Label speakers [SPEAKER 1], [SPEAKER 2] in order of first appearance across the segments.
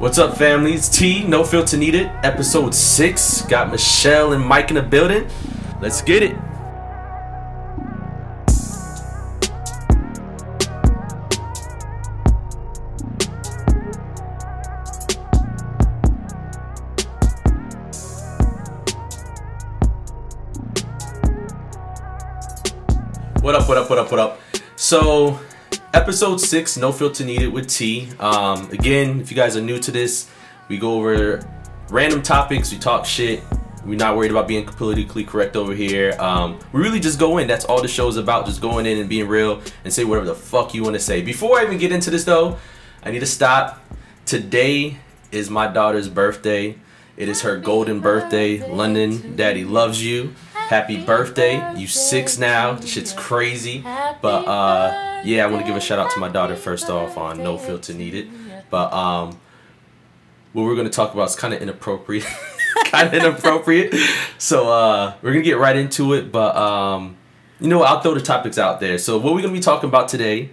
[SPEAKER 1] What's up, family? It's T, No Filter Needed, episode 6. Got Michelle and Mike in the building. Let's get it. Episode 6, No Filter Needed with T. Um, again, if you guys are new to this, we go over random topics, we talk shit. We're not worried about being politically correct over here. Um, we really just go in. That's all the show's about. Just going in and being real and say whatever the fuck you want to say. Before I even get into this, though, I need to stop. Today is my daughter's birthday. It is her golden birthday. London, daddy loves you. Happy birthday. You six now. Shit's crazy. But uh yeah, I want to give a shout out to my daughter first off on No Filter Needed. But um what we're gonna talk about is kind of inappropriate. kind of inappropriate. So uh we're gonna get right into it. But um you know I'll throw the topics out there. So what we're gonna be talking about today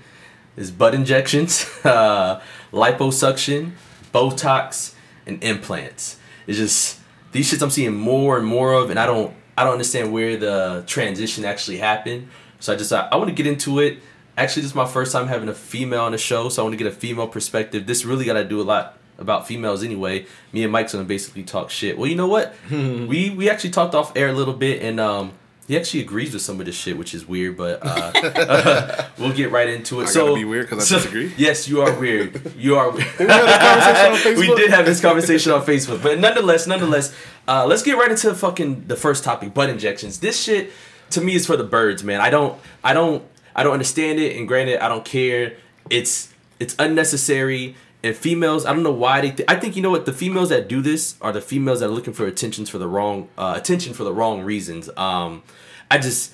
[SPEAKER 1] is butt injections, uh, liposuction, Botox, and implants. It's just these shits I'm seeing more and more of, and I don't I don't understand where the transition actually happened. So I just I, I want to get into it. Actually, this is my first time having a female on the show, so I want to get a female perspective. This really got to do a lot about females anyway. Me and Mike's gonna basically talk shit. Well, you know what? we we actually talked off air a little bit, and um, he actually agrees with some of this shit, which is weird. But uh, we'll get right into it.
[SPEAKER 2] I
[SPEAKER 1] so
[SPEAKER 2] be weird 'cause I
[SPEAKER 1] so-
[SPEAKER 2] disagree?
[SPEAKER 1] Yes, you are weird. You are weird.
[SPEAKER 2] we have this
[SPEAKER 1] we did have this conversation on Facebook, but nonetheless, nonetheless, uh, let's get right into fucking the first topic: butt injections. This shit to me is for the birds, man. I don't, I don't, I don't understand it, and granted, I don't care. It's it's unnecessary. And females, I don't know why they. Th- I think you know what the females that do this are the females that are looking for attentions for the wrong uh, attention for the wrong reasons. Um, I just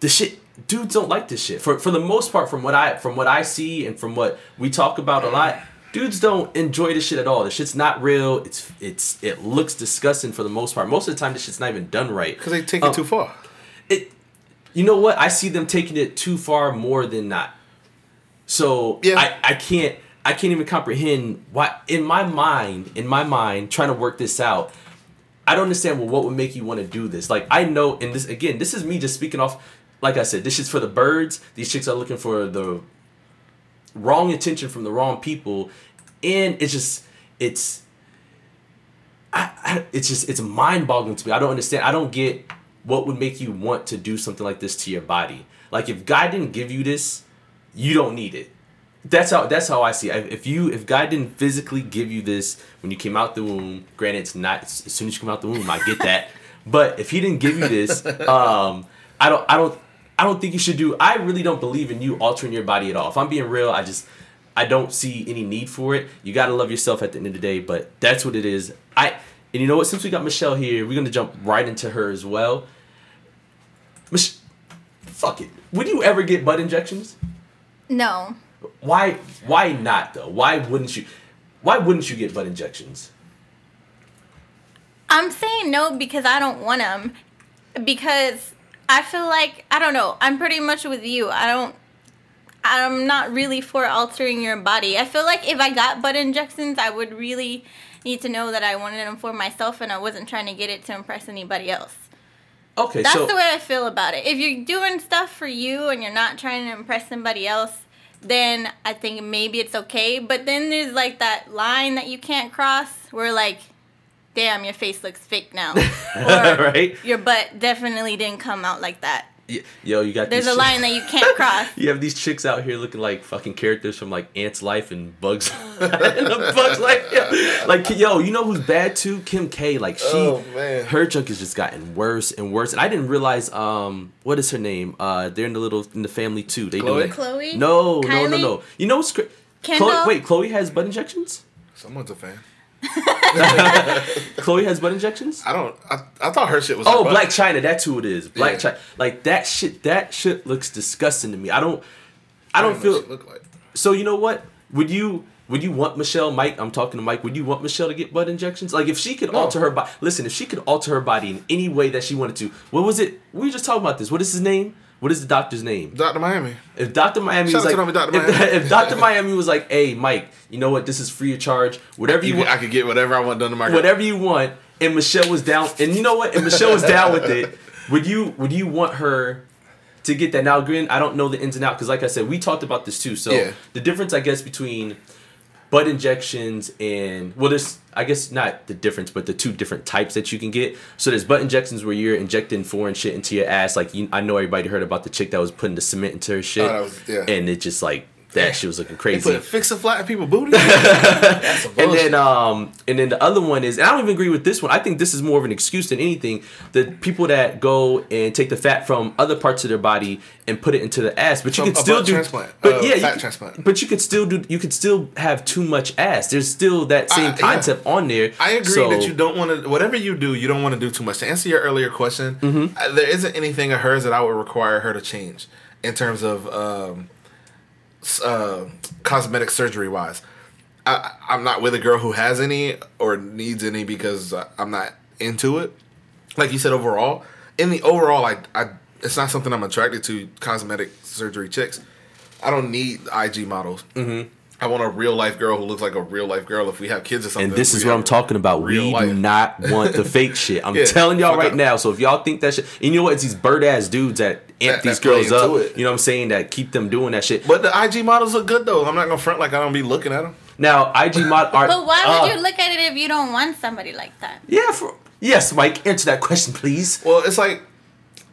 [SPEAKER 1] the shit dudes don't like this shit for for the most part from what i from what i see and from what we talk about a lot dudes don't enjoy this shit at all the shit's not real it's it's it looks disgusting for the most part most of the time this shit's not even done right
[SPEAKER 2] Because they take it
[SPEAKER 1] Um,
[SPEAKER 2] too far.
[SPEAKER 1] it you know what i see them taking it too far more than not so
[SPEAKER 2] Yeah.
[SPEAKER 1] i i can't i can't even comprehend why in my mind in my mind trying to work this out I don't understand well what would make you want to do this. Like I know and this again, this is me just speaking off like I said, this is for the birds. These chicks are looking for the wrong attention from the wrong people. And it's just it's I, I it's just it's mind boggling to me. I don't understand. I don't get what would make you want to do something like this to your body. Like if God didn't give you this, you don't need it. That's how that's how I see it. If you if God didn't physically give you this when you came out the womb, granted it's not as soon as you come out the womb, I get that. but if He didn't give you this, um, I don't I don't I don't think you should do. I really don't believe in you altering your body at all. If I'm being real, I just I don't see any need for it. You gotta love yourself at the end of the day, but that's what it is. I and you know what? Since we got Michelle here, we're gonna jump right into her as well. Mich- fuck it. Would you ever get butt injections?
[SPEAKER 3] No.
[SPEAKER 1] Why? Why not though? Why wouldn't you? Why wouldn't you get butt injections?
[SPEAKER 3] I'm saying no because I don't want them. Because I feel like I don't know. I'm pretty much with you. I don't. I'm not really for altering your body. I feel like if I got butt injections, I would really need to know that I wanted them for myself and I wasn't trying to get it to impress anybody else.
[SPEAKER 1] Okay,
[SPEAKER 3] That's
[SPEAKER 1] so
[SPEAKER 3] the way I feel about it. If you're doing stuff for you and you're not trying to impress somebody else, then I think maybe it's okay. But then there's like that line that you can't cross where like, damn, your face looks fake now. or
[SPEAKER 1] right?
[SPEAKER 3] your butt definitely didn't come out like that.
[SPEAKER 1] Y- Yo, you got
[SPEAKER 3] There's
[SPEAKER 1] these
[SPEAKER 3] a
[SPEAKER 1] chi-
[SPEAKER 3] line that you can't cross.
[SPEAKER 1] You have these chicks out here looking like fucking characters from like Ant's Life and Bugs. and Bugs Life. Yeah. Like yo, you know who's bad too? Kim K. Like she,
[SPEAKER 2] Oh, man.
[SPEAKER 1] her junk has just gotten worse and worse. And I didn't realize um what is her name? Uh, they're in the little in the family too. They
[SPEAKER 2] Khloe?
[SPEAKER 1] do it.
[SPEAKER 3] Khloe?
[SPEAKER 1] No, no, no, no. You know what's cra-
[SPEAKER 3] Kendall?
[SPEAKER 1] Khloe, wait, Khloe has butt injections.
[SPEAKER 2] Someone's a fan.
[SPEAKER 1] Khloe has butt injections.
[SPEAKER 2] I don't. I, I thought her shit was.
[SPEAKER 1] Oh. Blac Chyna. That's who it is. Blac
[SPEAKER 2] Yeah.
[SPEAKER 1] Chyna. Like that shit. That shit looks disgusting to me. I don't. I don't feel.
[SPEAKER 2] look like.
[SPEAKER 1] So you know what? Would you would you want Michelle, Mike? I'm talking to Mike. Would you want Michelle to get butt injections? Like if she could
[SPEAKER 2] No.
[SPEAKER 1] alter her body. Listen, if she could alter her body in any way that she wanted to. What was it? We were just talking about this. What is his name? What is the doctor's name?
[SPEAKER 2] Dr. Miami.
[SPEAKER 1] If Dr. Miami
[SPEAKER 2] Shout
[SPEAKER 1] was like,
[SPEAKER 2] Dr.
[SPEAKER 1] if-
[SPEAKER 2] Miami.
[SPEAKER 1] If, Dr. Miami was like, "Hey, Mike, you know what? This is free of charge. Whatever you want,
[SPEAKER 2] I could get whatever I want done to my girl.
[SPEAKER 1] whatever you want." And Michelle was down, and you know what? And Michelle was down with it. Would you would you want her to get that? Now, Grin, I don't know the ins and outs because, like I said, we talked about this too. So
[SPEAKER 2] Yeah.
[SPEAKER 1] the difference, I guess, between butt injections and well, there's I guess not the difference, but the two different types that you can get. So there's butt injections where you're injecting foreign shit into your ass. Like you, I know everybody heard about the chick that was putting the cement into her shit,
[SPEAKER 2] Oh, was- yeah.
[SPEAKER 1] and it just like that shit was looking
[SPEAKER 2] They
[SPEAKER 1] crazy.
[SPEAKER 2] put fix a flat people booty. That's
[SPEAKER 1] And then, um, and then the other one is, and I don't even agree with this one. I think this is more of an excuse than anything. The people that go and take the fat from other parts of their body and put it into the ass, but you
[SPEAKER 2] From
[SPEAKER 1] could
[SPEAKER 2] a
[SPEAKER 1] still do,
[SPEAKER 2] transplant,
[SPEAKER 1] but
[SPEAKER 2] uh,
[SPEAKER 1] yeah,
[SPEAKER 2] fat
[SPEAKER 1] you,
[SPEAKER 2] transplant.
[SPEAKER 1] But you could still do, you could still have too much ass. There's still that same
[SPEAKER 2] I- yeah.
[SPEAKER 1] concept on there.
[SPEAKER 2] I agree
[SPEAKER 1] So-
[SPEAKER 2] that you don't want to. Whatever you do, you don't want to do too much. To answer your earlier question,
[SPEAKER 1] Mm-hmm.
[SPEAKER 2] there isn't anything of hers that I would require her to change in terms of um, uh, cosmetic surgery wise. I, I'm not with a girl who has any or needs any because I'm not into it. Like you said, overall, in the overall, I, I it's not something I'm attracted to. Cosmetic surgery chicks. I don't need IG models. Mm-hmm. I want a real life girl who looks like a real life girl. If we have kids or something,
[SPEAKER 1] And this is what I'm talking about. We
[SPEAKER 2] life.
[SPEAKER 1] do not want the fake shit. I'm
[SPEAKER 2] Yeah,
[SPEAKER 1] telling y'all right fuck
[SPEAKER 2] up.
[SPEAKER 1] now. So if y'all think that shit, and you know what? It's these bird ass dudes that amp
[SPEAKER 2] That-
[SPEAKER 1] these
[SPEAKER 2] that
[SPEAKER 1] girls up.
[SPEAKER 2] it.
[SPEAKER 1] You know what I'm saying? That keep them doing that shit.
[SPEAKER 2] But the IG models look good though. I'm not gonna front like I don't be looking at them.
[SPEAKER 1] Now, IG mod art.
[SPEAKER 3] But why would
[SPEAKER 1] uh,
[SPEAKER 3] you look at it if you don't want somebody like that?
[SPEAKER 1] Yeah, for yes, Mike. Answer that question, please.
[SPEAKER 2] Well, it's like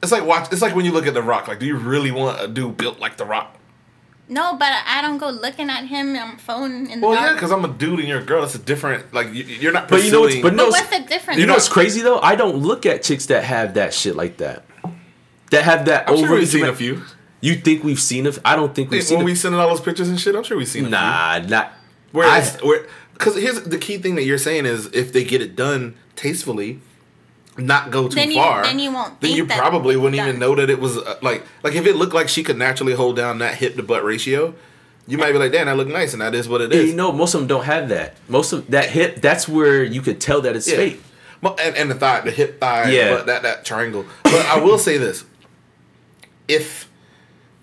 [SPEAKER 2] it's like watch. It's like when you look at The Rock. Like, do you really want a dude built like The Rock?
[SPEAKER 3] No, but I don't go looking at him on phone in the
[SPEAKER 2] Well, yeah,
[SPEAKER 3] dark.
[SPEAKER 2] because I'm a dude and you're a girl. That's a different. Like, you, you're not.
[SPEAKER 1] But you know what's
[SPEAKER 2] pursuing-
[SPEAKER 1] but no,
[SPEAKER 3] But what's the difference?
[SPEAKER 1] you know
[SPEAKER 2] not-
[SPEAKER 1] what's crazy though? I don't look at chicks that have that shit like that. That have that
[SPEAKER 2] I'm sure we've seen a few.
[SPEAKER 1] You think we've seen a? I don't think we've seen.
[SPEAKER 2] When
[SPEAKER 1] a,
[SPEAKER 2] we sending all those pictures and shit, I'm sure we've seen. A
[SPEAKER 1] nah, not.
[SPEAKER 2] few. Where,
[SPEAKER 1] I-
[SPEAKER 2] it's- where, because here's the key thing that you're saying is if they get it done tastefully, not go too
[SPEAKER 3] Then you-
[SPEAKER 2] far,
[SPEAKER 3] then you won't
[SPEAKER 2] Then you
[SPEAKER 3] that
[SPEAKER 2] probably wouldn't
[SPEAKER 3] done.
[SPEAKER 2] even know that it was uh, like like if it looked like she could naturally hold down that hip to butt ratio, you might be like, damn, that look nice, and that is what it is.
[SPEAKER 1] Yeah, you know, most of them don't have that. Most of that hip. That's where you could tell that it's
[SPEAKER 2] Yeah.
[SPEAKER 1] fake.
[SPEAKER 2] Mo- And, and the thigh, the hip thigh,
[SPEAKER 1] Yeah.
[SPEAKER 2] but that that triangle. But I will say this: if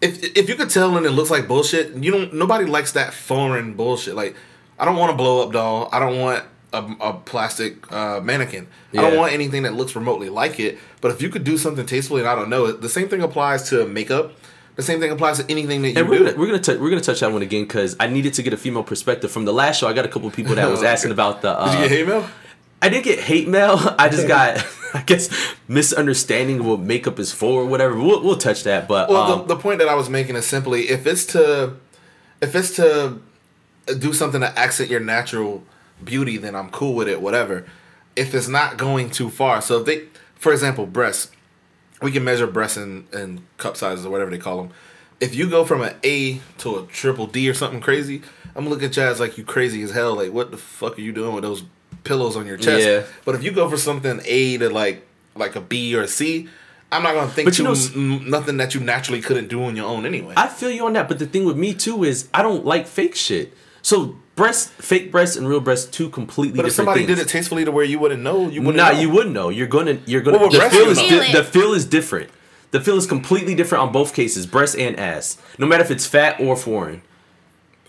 [SPEAKER 2] if if you could tell and it looks like bullshit, you don't. Nobody likes that foreign bullshit. Like, I don't want a blow up doll. I don't want a, a plastic uh, mannequin. I don't want anything that looks remotely like it. But if you could do something tastefully, and I don't know, the same thing applies to makeup. The same thing applies to anything that you
[SPEAKER 1] And we're
[SPEAKER 2] do.
[SPEAKER 1] gonna, we're gonna tou- we're gonna touch that one again because I needed to get a female perspective from the last show. I got a couple people that was asking about the. Uh,
[SPEAKER 2] Did you get hate mail?
[SPEAKER 1] I didn't get hate mail. I just got, I guess, misunderstanding of what makeup is for or whatever. We'll, we'll touch that, but
[SPEAKER 2] Well,
[SPEAKER 1] um,
[SPEAKER 2] the, the point that I was making is simply if it's to if it's to do something to accent your natural beauty, then I'm cool with it. Whatever. If it's not going too far, so if they, for example, breasts, we can measure breasts in, in cup sizes or whatever they call them. If you go from an A to a triple D or something crazy, I'm looking at you as like you crazy as hell. Like, what the fuck are you doing with those pillows on your chest?
[SPEAKER 1] Yeah.
[SPEAKER 2] But if you go for something A to like like a B or a C, I'm not gonna think
[SPEAKER 1] But you
[SPEAKER 2] too
[SPEAKER 1] know,
[SPEAKER 2] m- nothing that you naturally couldn't do on your own anyway.
[SPEAKER 1] I feel you on that. But the thing with me too is I don't like fake shit. So breast, fake breasts, and real breasts, two completely different.
[SPEAKER 2] but if
[SPEAKER 1] different
[SPEAKER 2] somebody
[SPEAKER 1] things.
[SPEAKER 2] did it tastefully to where you wouldn't know, you wouldn't.
[SPEAKER 1] Nah,
[SPEAKER 2] know.
[SPEAKER 1] you wouldn't know. You're gonna, you're gonna.
[SPEAKER 2] Well,
[SPEAKER 1] the feel is.
[SPEAKER 3] Feel
[SPEAKER 1] di- the feel is different. The feel is completely different on both cases, breast and ass. No matter if it's fat or foreign.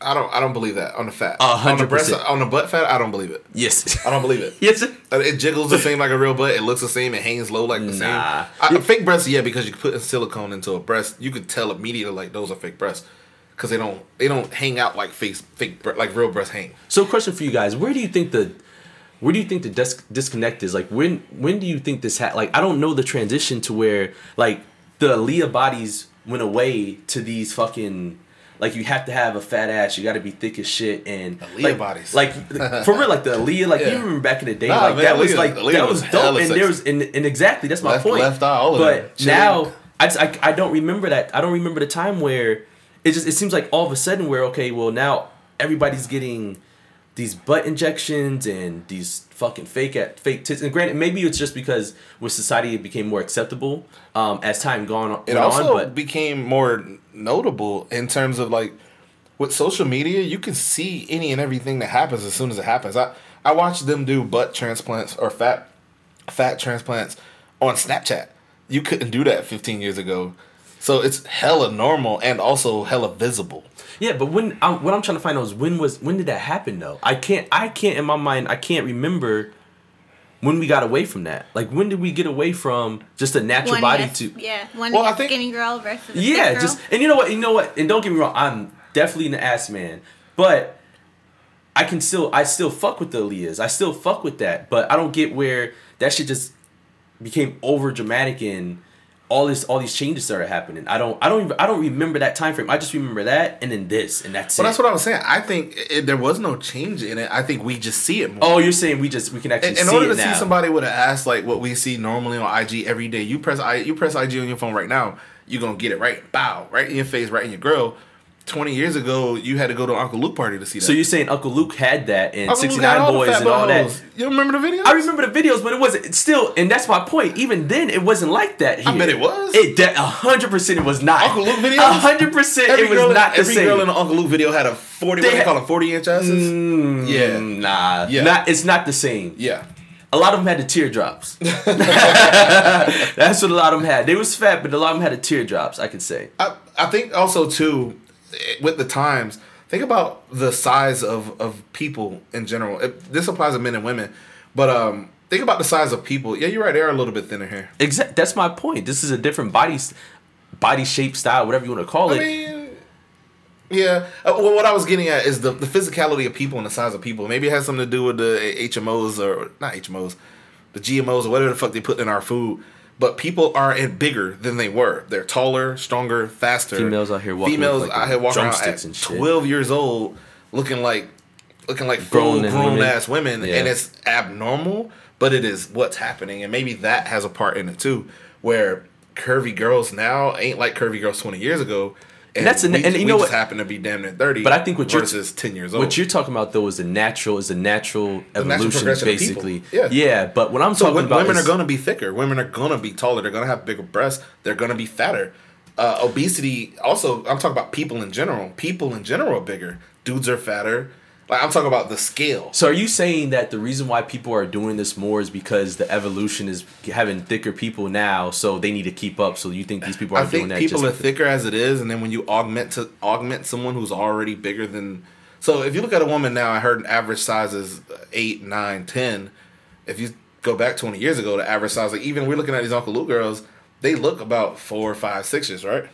[SPEAKER 2] I don't. I don't believe that on the fat.
[SPEAKER 1] A
[SPEAKER 2] on the
[SPEAKER 1] hundred
[SPEAKER 2] breast,
[SPEAKER 1] percent.
[SPEAKER 2] on the butt fat. I don't believe it.
[SPEAKER 1] Yes.
[SPEAKER 2] I don't believe it.
[SPEAKER 1] yes.
[SPEAKER 2] It jiggles the same like a real butt. It looks the same. It hangs low like the
[SPEAKER 1] Nah.
[SPEAKER 2] same. I, fake breasts, yeah, because you put in silicone into a breast, you could tell immediately like those are fake breasts because they don't they don't hang out like fake fake like real breasts hang.
[SPEAKER 1] So, question for you guys: Where do you think the, where do you think the dis- disconnect is? Like, when when do you think this had? Like, I don't know the transition to where like the Leah bodies went away to these fucking. Like you have to have a fat ass, you got to be thick as shit, and
[SPEAKER 2] Aaliyah
[SPEAKER 1] like,
[SPEAKER 2] bodies.
[SPEAKER 1] like for real, like the Aaliyah, like
[SPEAKER 2] Yeah.
[SPEAKER 1] you remember back in the day,
[SPEAKER 2] Nah,
[SPEAKER 1] like
[SPEAKER 2] man,
[SPEAKER 1] that was like
[SPEAKER 2] Aaliyah
[SPEAKER 1] that
[SPEAKER 2] was
[SPEAKER 1] was dope,
[SPEAKER 2] hella
[SPEAKER 1] and there was and, and exactly that's my
[SPEAKER 2] Left-
[SPEAKER 1] point.
[SPEAKER 2] left eye, all
[SPEAKER 1] but
[SPEAKER 2] that.
[SPEAKER 1] now I just I, I don't remember that. I don't remember the time where it just it seems like all of a sudden we're okay, well now everybody's getting these butt injections and these fucking fake at fake tits. And granted, maybe it's just because with society it became more acceptable um, as time gone on.
[SPEAKER 2] It also
[SPEAKER 1] on, but
[SPEAKER 2] became more notable in terms of like with social media, you can see any and everything that happens as soon as it happens. I I watched them do butt transplants or fat fat transplants on Snapchat. You couldn't do that 15 years ago. So it's hella normal and also hella visible.
[SPEAKER 1] Yeah, but when I'm, what I'm trying to find out is when was when did that happen though? I can't I can't in my mind I can't remember when we got away from that. Like when did we get away from just a natural
[SPEAKER 3] One
[SPEAKER 1] body
[SPEAKER 3] yes-
[SPEAKER 1] to
[SPEAKER 3] yeah, one
[SPEAKER 2] Well, I think-
[SPEAKER 3] skinny girl versus
[SPEAKER 1] yeah,
[SPEAKER 3] girl.
[SPEAKER 1] just and you know what, you know what, and don't get me wrong, I'm definitely an ass man, but I can still I still fuck with the Aaliyahs. I still fuck with that, but I don't get where that shit just became over dramatic and all this all these changes started happening. I don't I don't even I don't remember that time frame. I just remember that and then this and that's
[SPEAKER 2] But
[SPEAKER 1] it.
[SPEAKER 2] that's what I was saying. I think it, there was no change in it. I think we just see it more.
[SPEAKER 1] oh, you're saying we just we can actually
[SPEAKER 2] in, in order to
[SPEAKER 1] now.
[SPEAKER 2] see somebody with an ass like what we see normally on IG every day, you press I you press IG on your phone right now, you're gonna get it right, bow, right in your face, right in your grill. Twenty years ago, you had to go to Uncle Luke party to see that.
[SPEAKER 1] So you're saying Uncle Luke had that and
[SPEAKER 2] Uncle
[SPEAKER 1] 69
[SPEAKER 2] all
[SPEAKER 1] Boys and all that.
[SPEAKER 2] You remember the video?
[SPEAKER 1] I remember the videos, but it wasn't still, and that's my point. Even then, it wasn't like that. Here.
[SPEAKER 2] I bet it was.
[SPEAKER 1] It de- a hundred percent, it was not.
[SPEAKER 2] Uncle Luke videos?
[SPEAKER 1] Hundred percent,
[SPEAKER 2] Every
[SPEAKER 1] it was
[SPEAKER 2] girl,
[SPEAKER 1] not the
[SPEAKER 2] every
[SPEAKER 1] same.
[SPEAKER 2] girl in the Uncle Luke video had a forty.
[SPEAKER 1] They
[SPEAKER 2] what they call them? Forty inch asses.
[SPEAKER 1] Mm,
[SPEAKER 2] Yeah.
[SPEAKER 1] nah,
[SPEAKER 2] Yeah.
[SPEAKER 1] not. It's not the same.
[SPEAKER 2] Yeah.
[SPEAKER 1] A lot of them had the teardrops. that's what a lot of them had. They was fat, but a lot of them had the teardrops. I could say.
[SPEAKER 2] I, I think also too with the times think about the size of, of people in general it, this applies to men and women but um think about the size of people yeah you're right they are a little bit thinner here
[SPEAKER 1] Exact. That's my point. This is a different body, body shape, style, whatever you want to call
[SPEAKER 2] i
[SPEAKER 1] it.
[SPEAKER 2] mean yeah uh, well, what i was getting at is the, the physicality of people and the size of people maybe it has something to do with the hmos or not hmos the gmos or whatever the fuck they put in our food but people are in bigger than they were. They're taller, stronger, faster.
[SPEAKER 1] Females out here walking
[SPEAKER 2] Females
[SPEAKER 1] like,
[SPEAKER 2] out here walking around at twelve years old, looking like looking like full
[SPEAKER 1] Grown
[SPEAKER 2] grown
[SPEAKER 1] women.
[SPEAKER 2] ass women,
[SPEAKER 1] Yeah.
[SPEAKER 2] and it's abnormal, but it is what's happening, and maybe that has a part in it too, where curvy girls now ain't like curvy girls twenty years ago. And,
[SPEAKER 1] that's an-
[SPEAKER 2] we,
[SPEAKER 1] and you know
[SPEAKER 2] just
[SPEAKER 1] what?
[SPEAKER 2] happened to be damn near thirty.
[SPEAKER 1] But I think what you're-
[SPEAKER 2] ten years old.
[SPEAKER 1] What you're talking about though is a natural is a natural
[SPEAKER 2] natural
[SPEAKER 1] evolution
[SPEAKER 2] people.
[SPEAKER 1] basically.
[SPEAKER 2] Yeah.
[SPEAKER 1] Yeah, but what I'm
[SPEAKER 2] So
[SPEAKER 1] talking about
[SPEAKER 2] women
[SPEAKER 1] is,
[SPEAKER 2] are gonna be thicker. Women are gonna be taller. They're gonna have bigger breasts. They're gonna be fatter. Uh, obesity. Also, I'm talking about people in general. People in general are bigger. Dudes are fatter. Like I'm talking about the scale.
[SPEAKER 1] So are you saying that the reason why people are doing this more is because the evolution is having thicker people now, so they need to keep up? So you think these people are
[SPEAKER 2] I
[SPEAKER 1] doing
[SPEAKER 2] think
[SPEAKER 1] that?
[SPEAKER 2] people are thicker as it is, and then when you augment to augment someone who's already bigger than. So if you look at a woman now, I heard an average size is eight, nine, ten. If you go back twenty years ago, the average size, like even we're looking at these Uncle Luke girls, they look about four, five, sixes, right?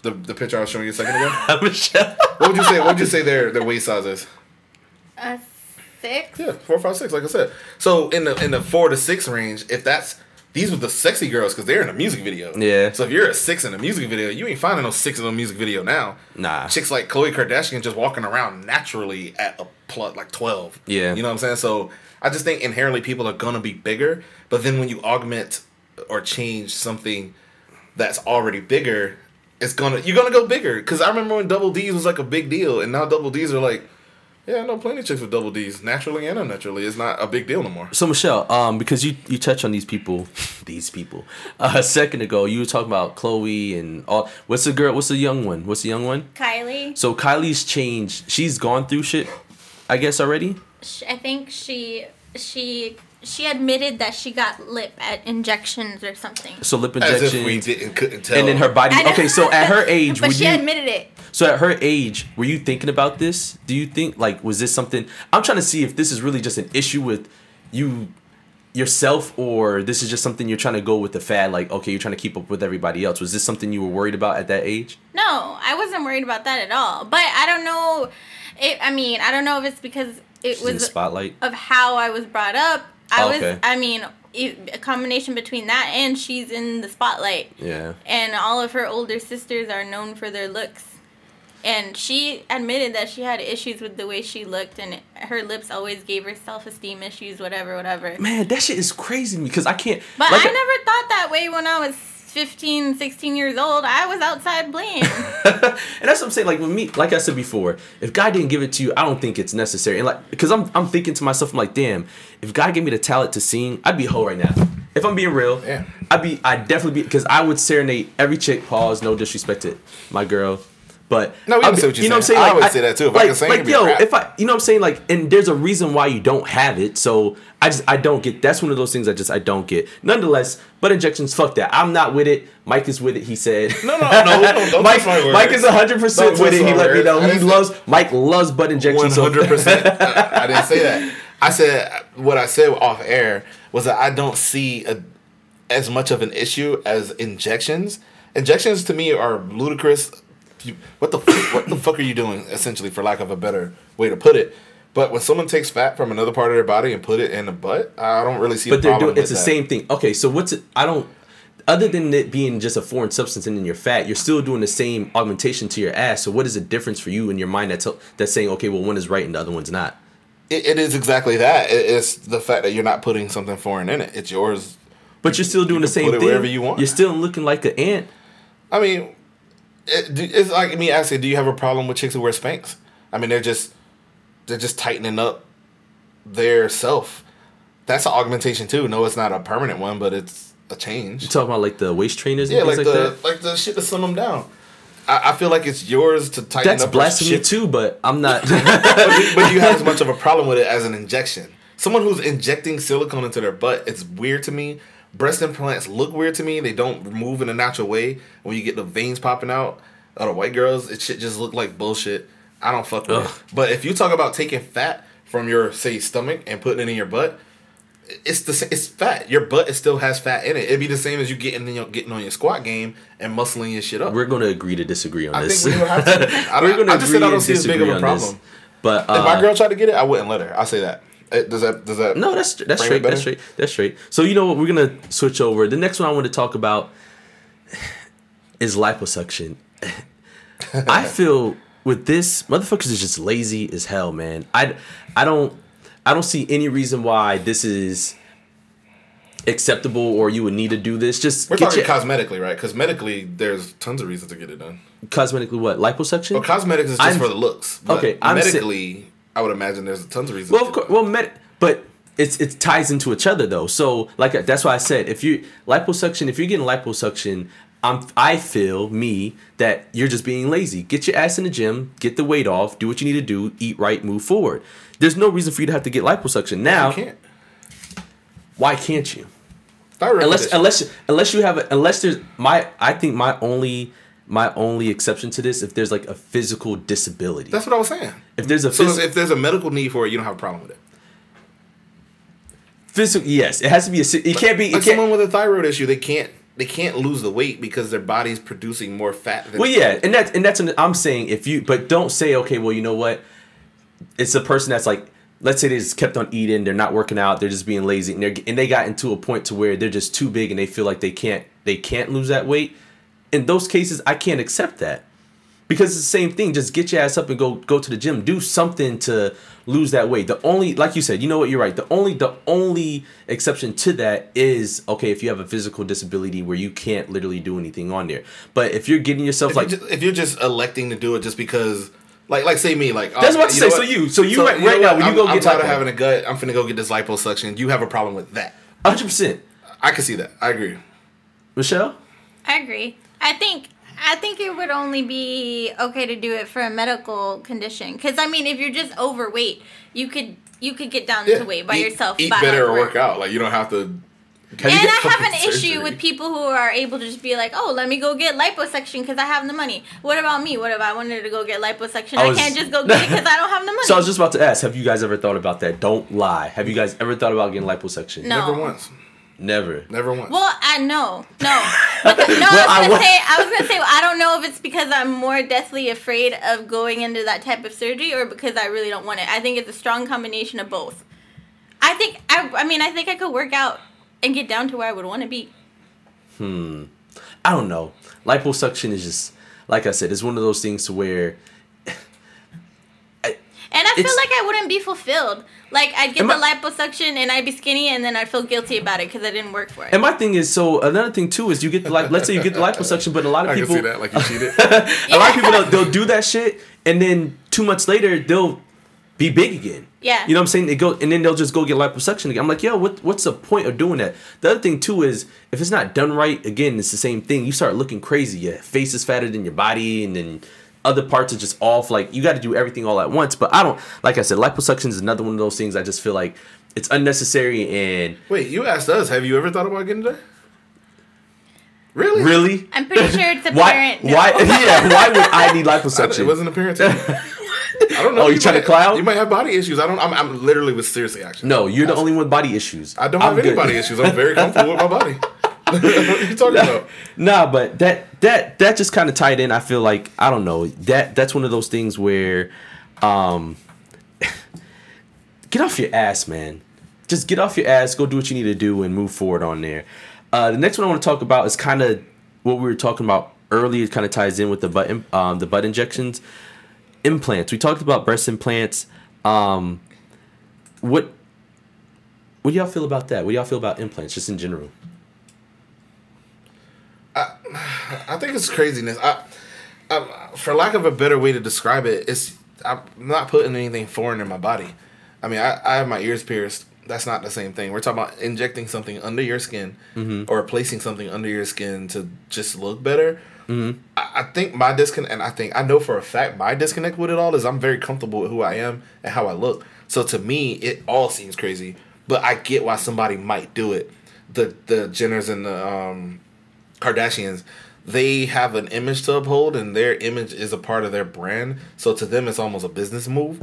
[SPEAKER 2] The the picture I was showing you a second ago. What would you say? What would you say their their waist size is?
[SPEAKER 3] A six.
[SPEAKER 2] Yeah, four, five, six. Like I said. So in the in the four to six range, if that's these were the sexy girls because they're in a music video.
[SPEAKER 1] Yeah.
[SPEAKER 2] So if you're a six in a music video, you ain't finding no six in a music video now.
[SPEAKER 1] Nah.
[SPEAKER 2] Chicks like Khloe Kardashian just walking around naturally at a plot like twelve.
[SPEAKER 1] Yeah.
[SPEAKER 2] You know what I'm saying? So I just think inherently people are gonna be bigger, but then when you augment or change something that's already bigger, it's gonna you're gonna go bigger. Cause I remember when double D's was like a big deal, and now double D's are like, yeah, I know plenty of chicks with double D's, naturally and unnaturally. It's not a big deal no more.
[SPEAKER 1] So Michelle, um, because you you touch on these people, these people, uh, a second ago, you were talking about Khloe and all. What's the girl? What's the young one? What's the young one?
[SPEAKER 3] Kylie.
[SPEAKER 1] So Kylie's changed. She's gone through shit, I guess already.
[SPEAKER 3] I think she she she admitted that she got lip at injections or something.
[SPEAKER 1] So lip
[SPEAKER 2] As if we didn't couldn't tell.
[SPEAKER 1] And then her body. Okay, so at her age,
[SPEAKER 3] but
[SPEAKER 1] were
[SPEAKER 3] she
[SPEAKER 1] you?
[SPEAKER 3] admitted it.
[SPEAKER 1] So at her age, were you thinking about this? Do you think like was this something? I'm trying to see if this is really just an issue with you yourself or this is just something you're trying to go with the fad like okay you're trying to keep up with everybody else was this something you were worried about at that age
[SPEAKER 3] No, I wasn't worried about that at all. But I don't know. It, I mean, I don't know if it's because it
[SPEAKER 1] She's in the
[SPEAKER 3] was
[SPEAKER 1] spotlight
[SPEAKER 3] of how I was brought up. I
[SPEAKER 1] Oh,
[SPEAKER 3] was.
[SPEAKER 1] okay.
[SPEAKER 3] I mean, it, a combination between that and she's in the spotlight.
[SPEAKER 1] yeah
[SPEAKER 3] and all of her older sisters are known for their looks. And she admitted that she had issues with the way she looked, and her lips always gave her self esteem issues, whatever, whatever.
[SPEAKER 1] man that shit is crazy because i can't
[SPEAKER 3] But
[SPEAKER 1] like
[SPEAKER 3] I never thought that way when I was 15, 16 years old. I was outside playing.
[SPEAKER 1] and that's what I'm saying. Like with me, like I said before, if God didn't give it to you, I don't think it's necessary. And like, because I'm I'm thinking to myself, I'm like, damn, if God gave me the talent to sing, I'd be a hoe right now. If I'm being real,
[SPEAKER 2] Yeah.
[SPEAKER 1] I'd be, I'd definitely be, because I would serenade every chick. Pause, no disrespect to my girl, But
[SPEAKER 2] No,
[SPEAKER 1] I'll
[SPEAKER 2] what you're
[SPEAKER 1] you know what I'm
[SPEAKER 2] saying.
[SPEAKER 1] saying.
[SPEAKER 2] I would say that too. If I
[SPEAKER 1] like,
[SPEAKER 2] can sing,
[SPEAKER 1] like yo,
[SPEAKER 2] rap.
[SPEAKER 1] if I, you know what I'm saying, like, and there's a reason why you don't have it. So I just, I don't get. That's one of those things I just, I don't get. Nonetheless, butt injections, fuck that. I'm not with it. Mike is with it. He said.
[SPEAKER 2] No, no, no, don't- don't
[SPEAKER 1] Mike,
[SPEAKER 2] my.
[SPEAKER 1] Mike is 100 percent with it. He let me know he loves. Mike loves butt injections. so-
[SPEAKER 2] One hundred percent. I didn't say that. I said what I said off air was that I don't see a, as much of an issue as injections. Injections to me are ludicrous. You- What the f- what the fuck are you doing? Essentially, for lack of a better way to put it. But when someone takes fat from another part of their body and put it in the butt, I don't really see.
[SPEAKER 1] but they're doing it's the
[SPEAKER 2] that.
[SPEAKER 1] same thing. Okay, so what's it? I don't. Other than it being just a foreign substance and in your fat, you're still doing the same augmentation to your ass. So what is the difference for you in your mind that's that's saying okay, well one is right and the other one's not?
[SPEAKER 2] It, it is exactly that. It- it's the fact that you're not putting something foreign in it. It's yours.
[SPEAKER 1] But you're still doing the same thing.
[SPEAKER 2] wherever you want.
[SPEAKER 1] You're still looking like an ant.
[SPEAKER 2] I mean, it, it's like me asking, do you have a problem with chicks who wear Spanx? I mean, they're just they're just tightening up their self. That's an augmentation too. No, it's not a permanent one, but it's a change.
[SPEAKER 1] You talking about like the waist trainers
[SPEAKER 2] Yeah,
[SPEAKER 1] things
[SPEAKER 2] like
[SPEAKER 1] like,
[SPEAKER 2] the
[SPEAKER 1] that?
[SPEAKER 2] like the shit to slim them down. I, I feel like it's yours to tighten
[SPEAKER 1] That's
[SPEAKER 2] up. your
[SPEAKER 1] blasphemy
[SPEAKER 2] shit.
[SPEAKER 1] too, but I'm not.
[SPEAKER 2] but, but you have as much of a problem with it as an injection. Someone who's injecting silicone into their butt, it's weird to me. Breast implants look weird to me. They don't move in a natural way. When you get the veins popping out, of the white girls, it shit just look like bullshit. I don't fuck with
[SPEAKER 1] Ugh.
[SPEAKER 2] it. But if you talk about taking fat from your say stomach and putting it in your butt, it's the it's fat. Your butt it still has fat in it. It'd be the same as you getting in your, getting on your squat game and muscling your shit up.
[SPEAKER 1] We're going to agree to disagree on
[SPEAKER 2] I
[SPEAKER 1] this.
[SPEAKER 2] think we have to. I,
[SPEAKER 1] We're
[SPEAKER 2] don't-
[SPEAKER 1] going to
[SPEAKER 2] I just said I
[SPEAKER 1] agree
[SPEAKER 2] don't see as big of a
[SPEAKER 1] on this.
[SPEAKER 2] problem.
[SPEAKER 1] But
[SPEAKER 2] If my
[SPEAKER 1] uh,
[SPEAKER 2] girl tried to get it, I wouldn't let her. I'll say that. Uh, Does that does that
[SPEAKER 1] No, that's that's straight. That's straight. That's straight. So you know what? We're gonna switch over. The next one I want to talk about is liposuction. I feel with this, motherfuckers is just lazy as hell, man. I I don't I don't see any reason why this is acceptable or you would need to do this. Just
[SPEAKER 2] We're
[SPEAKER 1] get
[SPEAKER 2] talking
[SPEAKER 1] your,
[SPEAKER 2] cosmetically, right? Because medically, there's tons of reasons to get it done.
[SPEAKER 1] cosmetically what liposuction.
[SPEAKER 2] Well, cosmetics is just
[SPEAKER 1] I'm-
[SPEAKER 2] for the looks.
[SPEAKER 1] Okay, I'm
[SPEAKER 2] medically, I would imagine there's tons of reasons.
[SPEAKER 1] Well, of course. Well, med- but it's it ties into each other though. So like that's why I said if you liposuction, if you're getting liposuction, I'm I feel me that you're just being lazy. Get your ass in the gym, get the weight off, do what you need to do, eat right, move forward. There's no reason for you to have to get liposuction now.
[SPEAKER 2] can't.
[SPEAKER 1] Why can't you? Unless unless unless you have a, unless there's my I think my only my only exception to this if there's like a physical disability.
[SPEAKER 2] that's what I was saying.
[SPEAKER 1] if there's a
[SPEAKER 2] So if there's a medical need for it, you don't have a problem with it.
[SPEAKER 1] physical yes, it has to be a it can't be it
[SPEAKER 2] Like
[SPEAKER 1] can't,
[SPEAKER 2] someone with a thyroid issue, they can't they can't lose the weight because their body's producing more fat. Than
[SPEAKER 1] Well, yeah, and that's and that's an, I'm saying if you, but don't say okay. Well, you know what? It's a person that's like, let's say they just kept on eating, they're not working out, they're just being lazy, and they and they got into a point to where they're just too big and they feel like they can't they can't lose that weight. In those cases, I can't accept that because it's the same thing. Just get your ass up and go go to the gym. Do something to lose that weight. The only, like you said, you know what? You're right. The only the only exception to that is okay if you have a physical disability where you can't literally do anything on there. But if you're getting yourself
[SPEAKER 2] if,
[SPEAKER 1] like
[SPEAKER 2] you just, if you're just electing to do it just because, like, like say me, like
[SPEAKER 1] That's
[SPEAKER 2] oh,
[SPEAKER 1] what to
[SPEAKER 2] you
[SPEAKER 1] say.
[SPEAKER 2] know
[SPEAKER 1] So you- so you right-
[SPEAKER 2] know
[SPEAKER 1] right now, when you
[SPEAKER 2] I'm,
[SPEAKER 1] go
[SPEAKER 2] I'm
[SPEAKER 1] get
[SPEAKER 2] tired of having a gut. I'm finna go get this liposuction. You have a problem with that?
[SPEAKER 1] 100. percent
[SPEAKER 2] I can see that. I agree.
[SPEAKER 1] Michelle.
[SPEAKER 3] I agree. I think I think it would only be okay to do it for a medical condition. Because I mean, if you're just overweight, you could you could get down to weight by
[SPEAKER 2] eat,
[SPEAKER 3] yourself.
[SPEAKER 2] Eat
[SPEAKER 3] by
[SPEAKER 2] better or
[SPEAKER 3] work.
[SPEAKER 2] work out. Like you don't have to.
[SPEAKER 1] Have
[SPEAKER 3] And
[SPEAKER 1] you
[SPEAKER 3] I
[SPEAKER 1] get
[SPEAKER 3] have
[SPEAKER 2] fucking
[SPEAKER 3] an issue with people who are able to just be like, "Oh, let me go get liposuction because I have the money." What about me? What if I wanted to go get liposuction?
[SPEAKER 1] I
[SPEAKER 3] I, can't just go get it because I don't have the money.
[SPEAKER 1] So I was just about to ask, have you guys ever thought about that? Don't lie. Have you guys ever thought about getting liposuction?
[SPEAKER 3] No.
[SPEAKER 2] Never once.
[SPEAKER 1] Never.
[SPEAKER 2] Never once.
[SPEAKER 3] Well, I know, no, Because- no.
[SPEAKER 1] Well, I
[SPEAKER 3] I was gonna say, I was gonna say, I don't know if it's because I'm more deathly afraid of going into that type of surgery, or because I really don't want it. I think it's a strong combination of both. I think, I, I mean, I think I could work out and get down to where I would want to be. Hmm.
[SPEAKER 1] I don't know. Liposuction is just like I said. It's one of those things to where
[SPEAKER 3] And I feel like I wouldn't be fulfilled. Like I'd get the
[SPEAKER 1] I-
[SPEAKER 3] liposuction and I'd be skinny, and then I'd feel guilty about it because I didn't work for it.
[SPEAKER 1] And my thing is, so another thing too is you get the like, let's say you get the liposuction, but a lot of
[SPEAKER 2] I can
[SPEAKER 1] people,
[SPEAKER 2] see that. Like you cheated.
[SPEAKER 1] a lot of people they'll, they'll do that shit, and then two months later they'll be big again.
[SPEAKER 3] Yeah.
[SPEAKER 1] you know what I'm saying? They go and then they'll just go get liposuction again. I'm like, yo, what what's the point of doing that? The other thing too is if it's not done right, again, it's the same thing. You start looking crazy. Your face is fatter than your body, and then other parts are just off. Like you got to do everything all at once. But I don't. Like I said, liposuction is another one of those things. I just feel like it's unnecessary and
[SPEAKER 2] Wait, you asked us. Have you ever thought about getting that? Really?
[SPEAKER 1] really.
[SPEAKER 3] I'm pretty sure it's
[SPEAKER 1] Why?
[SPEAKER 3] apparent. no.
[SPEAKER 1] Why? Yeah. Why would I need
[SPEAKER 2] I,
[SPEAKER 1] liposuction?
[SPEAKER 2] it wasn't apparent to me. I don't know.
[SPEAKER 1] Oh, you trying to
[SPEAKER 2] might-
[SPEAKER 1] clown?
[SPEAKER 2] You might have body issues. I don't. I'm, I'm literally with seriously actually.
[SPEAKER 1] no, you're the only one with body issues.
[SPEAKER 2] I don't
[SPEAKER 1] I'm
[SPEAKER 2] have any body issues. I'm very comfortable with my body. What are you talking about?
[SPEAKER 1] Nah, but that that that just kind of tied in. I feel like I don't know that that's one of those things where, um, get off your ass, man. Just get off your ass, go do what you need to do, and move forward on there. Uh, the next one I want to talk about is kind of what we were talking about earlier. It kind of ties in with the butt um, the butt injections, implants. We talked about breast implants. Um, what what do y'all feel about that? What do y'all feel about implants, just in general?
[SPEAKER 2] I think it's craziness. I, I, for lack of a better way to describe it, it's I'm not putting anything foreign in my body. I mean, I, I have my ears pierced. That's not the same thing. We're talking about injecting something under your skin or placing something under your skin to just look better. I, I think my disconnect, and I think I know for a fact my disconnect with it all is I'm very comfortable with who I am and how I look. So to me, it all seems crazy, but I get why somebody might do it. The the Jenners and the um, Kardashians, they have an image to uphold, and their image is a part of their brand. So to them, it's almost a business move.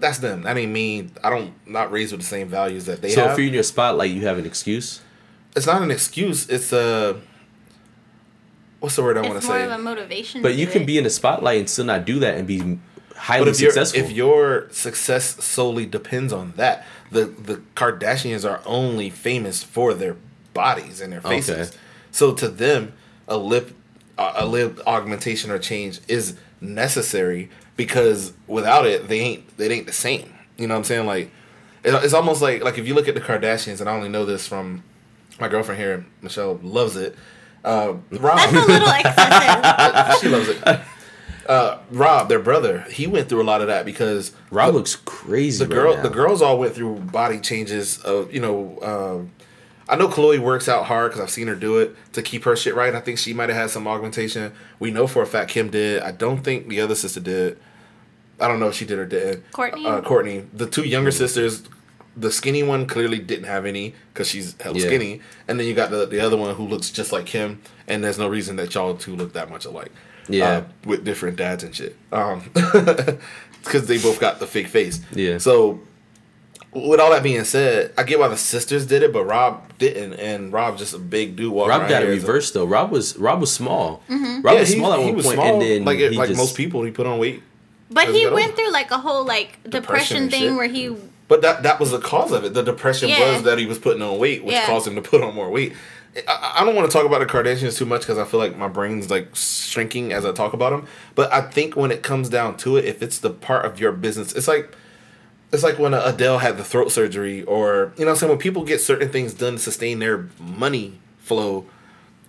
[SPEAKER 2] That's them. That ain't me. I don't not raised with the same values that they
[SPEAKER 1] So
[SPEAKER 2] have.
[SPEAKER 1] if you're in your spotlight, you have an excuse.
[SPEAKER 2] it's not an excuse. It's a what's the word I want
[SPEAKER 3] It's
[SPEAKER 2] to
[SPEAKER 3] more of a motivation.
[SPEAKER 1] But
[SPEAKER 3] to
[SPEAKER 1] you can be in the spotlight and still not do that and be highly
[SPEAKER 2] But if your
[SPEAKER 1] successful.
[SPEAKER 2] if your success solely depends on that, the the Kardashians are only famous for their bodies and their faces.
[SPEAKER 1] Okay.
[SPEAKER 2] So to them, a lip a a lip augmentation or change is necessary because without it, they ain't it ain't the same. You know what I'm saying? Like it's almost like like if you look at the Kardashians, and I only know this from my girlfriend here, Michelle loves it. Uh, Rob,
[SPEAKER 3] That's a little excessive.
[SPEAKER 2] she loves it. Uh, Rob, their brother, he went through a lot of that because
[SPEAKER 1] Rob
[SPEAKER 2] the,
[SPEAKER 1] looks crazy.
[SPEAKER 2] the
[SPEAKER 1] right
[SPEAKER 2] girl,
[SPEAKER 1] now.
[SPEAKER 2] the girls all went through body changes. Of you know, um I know Khloe works out hard because I've seen her do it to keep her shit right. I think she might have had some augmentation. We know for a fact Kim did. I don't think the other sister did. I don't know if she did or didn't.
[SPEAKER 3] Kourtney?
[SPEAKER 2] Uh, Kourtney. The two younger sisters, the skinny one clearly didn't have any because she's hella
[SPEAKER 1] Yeah.
[SPEAKER 2] skinny, and then you got the the other one who looks just like Kim, and there's no reason that y'all two look that much alike.
[SPEAKER 1] Yeah.
[SPEAKER 2] Uh, with different dads and shit. Um, because they both got the fake face.
[SPEAKER 1] Yeah.
[SPEAKER 2] So, with all that being said, I get why the sisters did it, but Rob didn't, and Rob just a big dude walking
[SPEAKER 1] Rob got it
[SPEAKER 2] here a-
[SPEAKER 1] reversed though. Rob was Rob was small.
[SPEAKER 3] Mm-hmm.
[SPEAKER 1] Rob
[SPEAKER 2] Yeah,
[SPEAKER 1] was
[SPEAKER 2] he,
[SPEAKER 1] small at one point,
[SPEAKER 2] small,
[SPEAKER 1] and then
[SPEAKER 2] like
[SPEAKER 1] he
[SPEAKER 2] like
[SPEAKER 1] just-
[SPEAKER 2] most people, he put on weight.
[SPEAKER 3] But he went
[SPEAKER 2] over.
[SPEAKER 3] through like a whole like
[SPEAKER 2] Depression
[SPEAKER 3] depression, thing
[SPEAKER 2] shit.
[SPEAKER 3] where he
[SPEAKER 2] But that that was the cause of it. The depression
[SPEAKER 3] Yeah.
[SPEAKER 2] was that he was putting on weight, which
[SPEAKER 3] Yeah.
[SPEAKER 2] caused him to put on more weight. I, I don't want to talk about the Kardashians too much because I feel like my brain's like shrinking as I talk about them. But I think when it comes down to it, if it's the part of your business, it's like it's like when Adele had the throat surgery, or you know, what I'm saying when people get certain things done to sustain their money flow.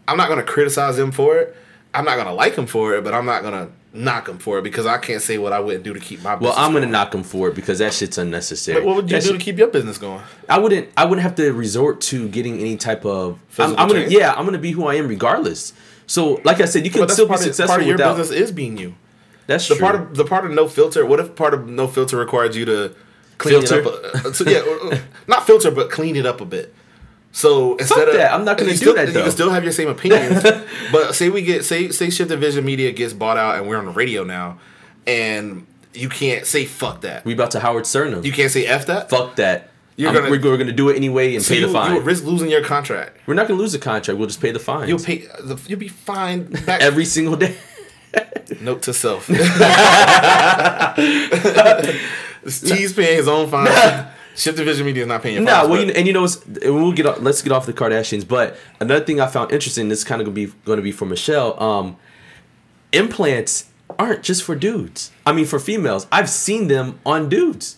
[SPEAKER 2] I'm not gonna criticize them for it. I'm not gonna like them for it, but I'm not gonna knock them for it because I can't say what I wouldn't do to keep my.
[SPEAKER 1] Well, I'm gonna knock them for it because that shit's unnecessary.
[SPEAKER 2] But what would you
[SPEAKER 1] That
[SPEAKER 2] do
[SPEAKER 1] shit-
[SPEAKER 2] to keep your business going?
[SPEAKER 1] I wouldn't. I wouldn't have to resort to getting any type of. I'm, I'm gonna. Yeah, I'm gonna be who I am regardless. So, like I said, you can still be
[SPEAKER 2] of,
[SPEAKER 1] successful
[SPEAKER 2] part of your
[SPEAKER 1] without.
[SPEAKER 2] business is being you.
[SPEAKER 1] That's
[SPEAKER 2] The
[SPEAKER 1] true.
[SPEAKER 2] part of the part of no filter. What if part of no filter required you to clean
[SPEAKER 1] Filter?
[SPEAKER 2] it up? A, so yeah, not filter, but clean it up a bit. So instead of
[SPEAKER 1] that. I'm not gonna
[SPEAKER 2] you
[SPEAKER 1] do
[SPEAKER 2] still-
[SPEAKER 1] that,
[SPEAKER 2] You can still have your same opinions, but say we get say say Shifted Vision Media gets bought out and we're on the radio now, and you can't say fuck that.
[SPEAKER 1] we about to Howard Stern them.
[SPEAKER 2] You can't say f that.
[SPEAKER 1] Fuck that.
[SPEAKER 2] You're
[SPEAKER 1] I'm-
[SPEAKER 2] gonna-
[SPEAKER 1] we're, we're gonna do it anyway and
[SPEAKER 2] So
[SPEAKER 1] pay
[SPEAKER 2] you,
[SPEAKER 1] the
[SPEAKER 2] you
[SPEAKER 1] fine.
[SPEAKER 2] would risk losing your contract.
[SPEAKER 1] we're not gonna lose the contract. We'll just pay the fine.
[SPEAKER 2] You'll pay. The, you'll be fine.
[SPEAKER 1] Every single day.
[SPEAKER 2] Note to self. T's paying his own fine. Shifted Vision Media is not paying your
[SPEAKER 1] Nah, well, you, and you know, we'll get off, let's get off the Kardashians. But another thing I found interesting, this is kind of gonna be going to be for Michelle. Um, implants aren't just for dudes. I mean, for females. I've seen them on dudes.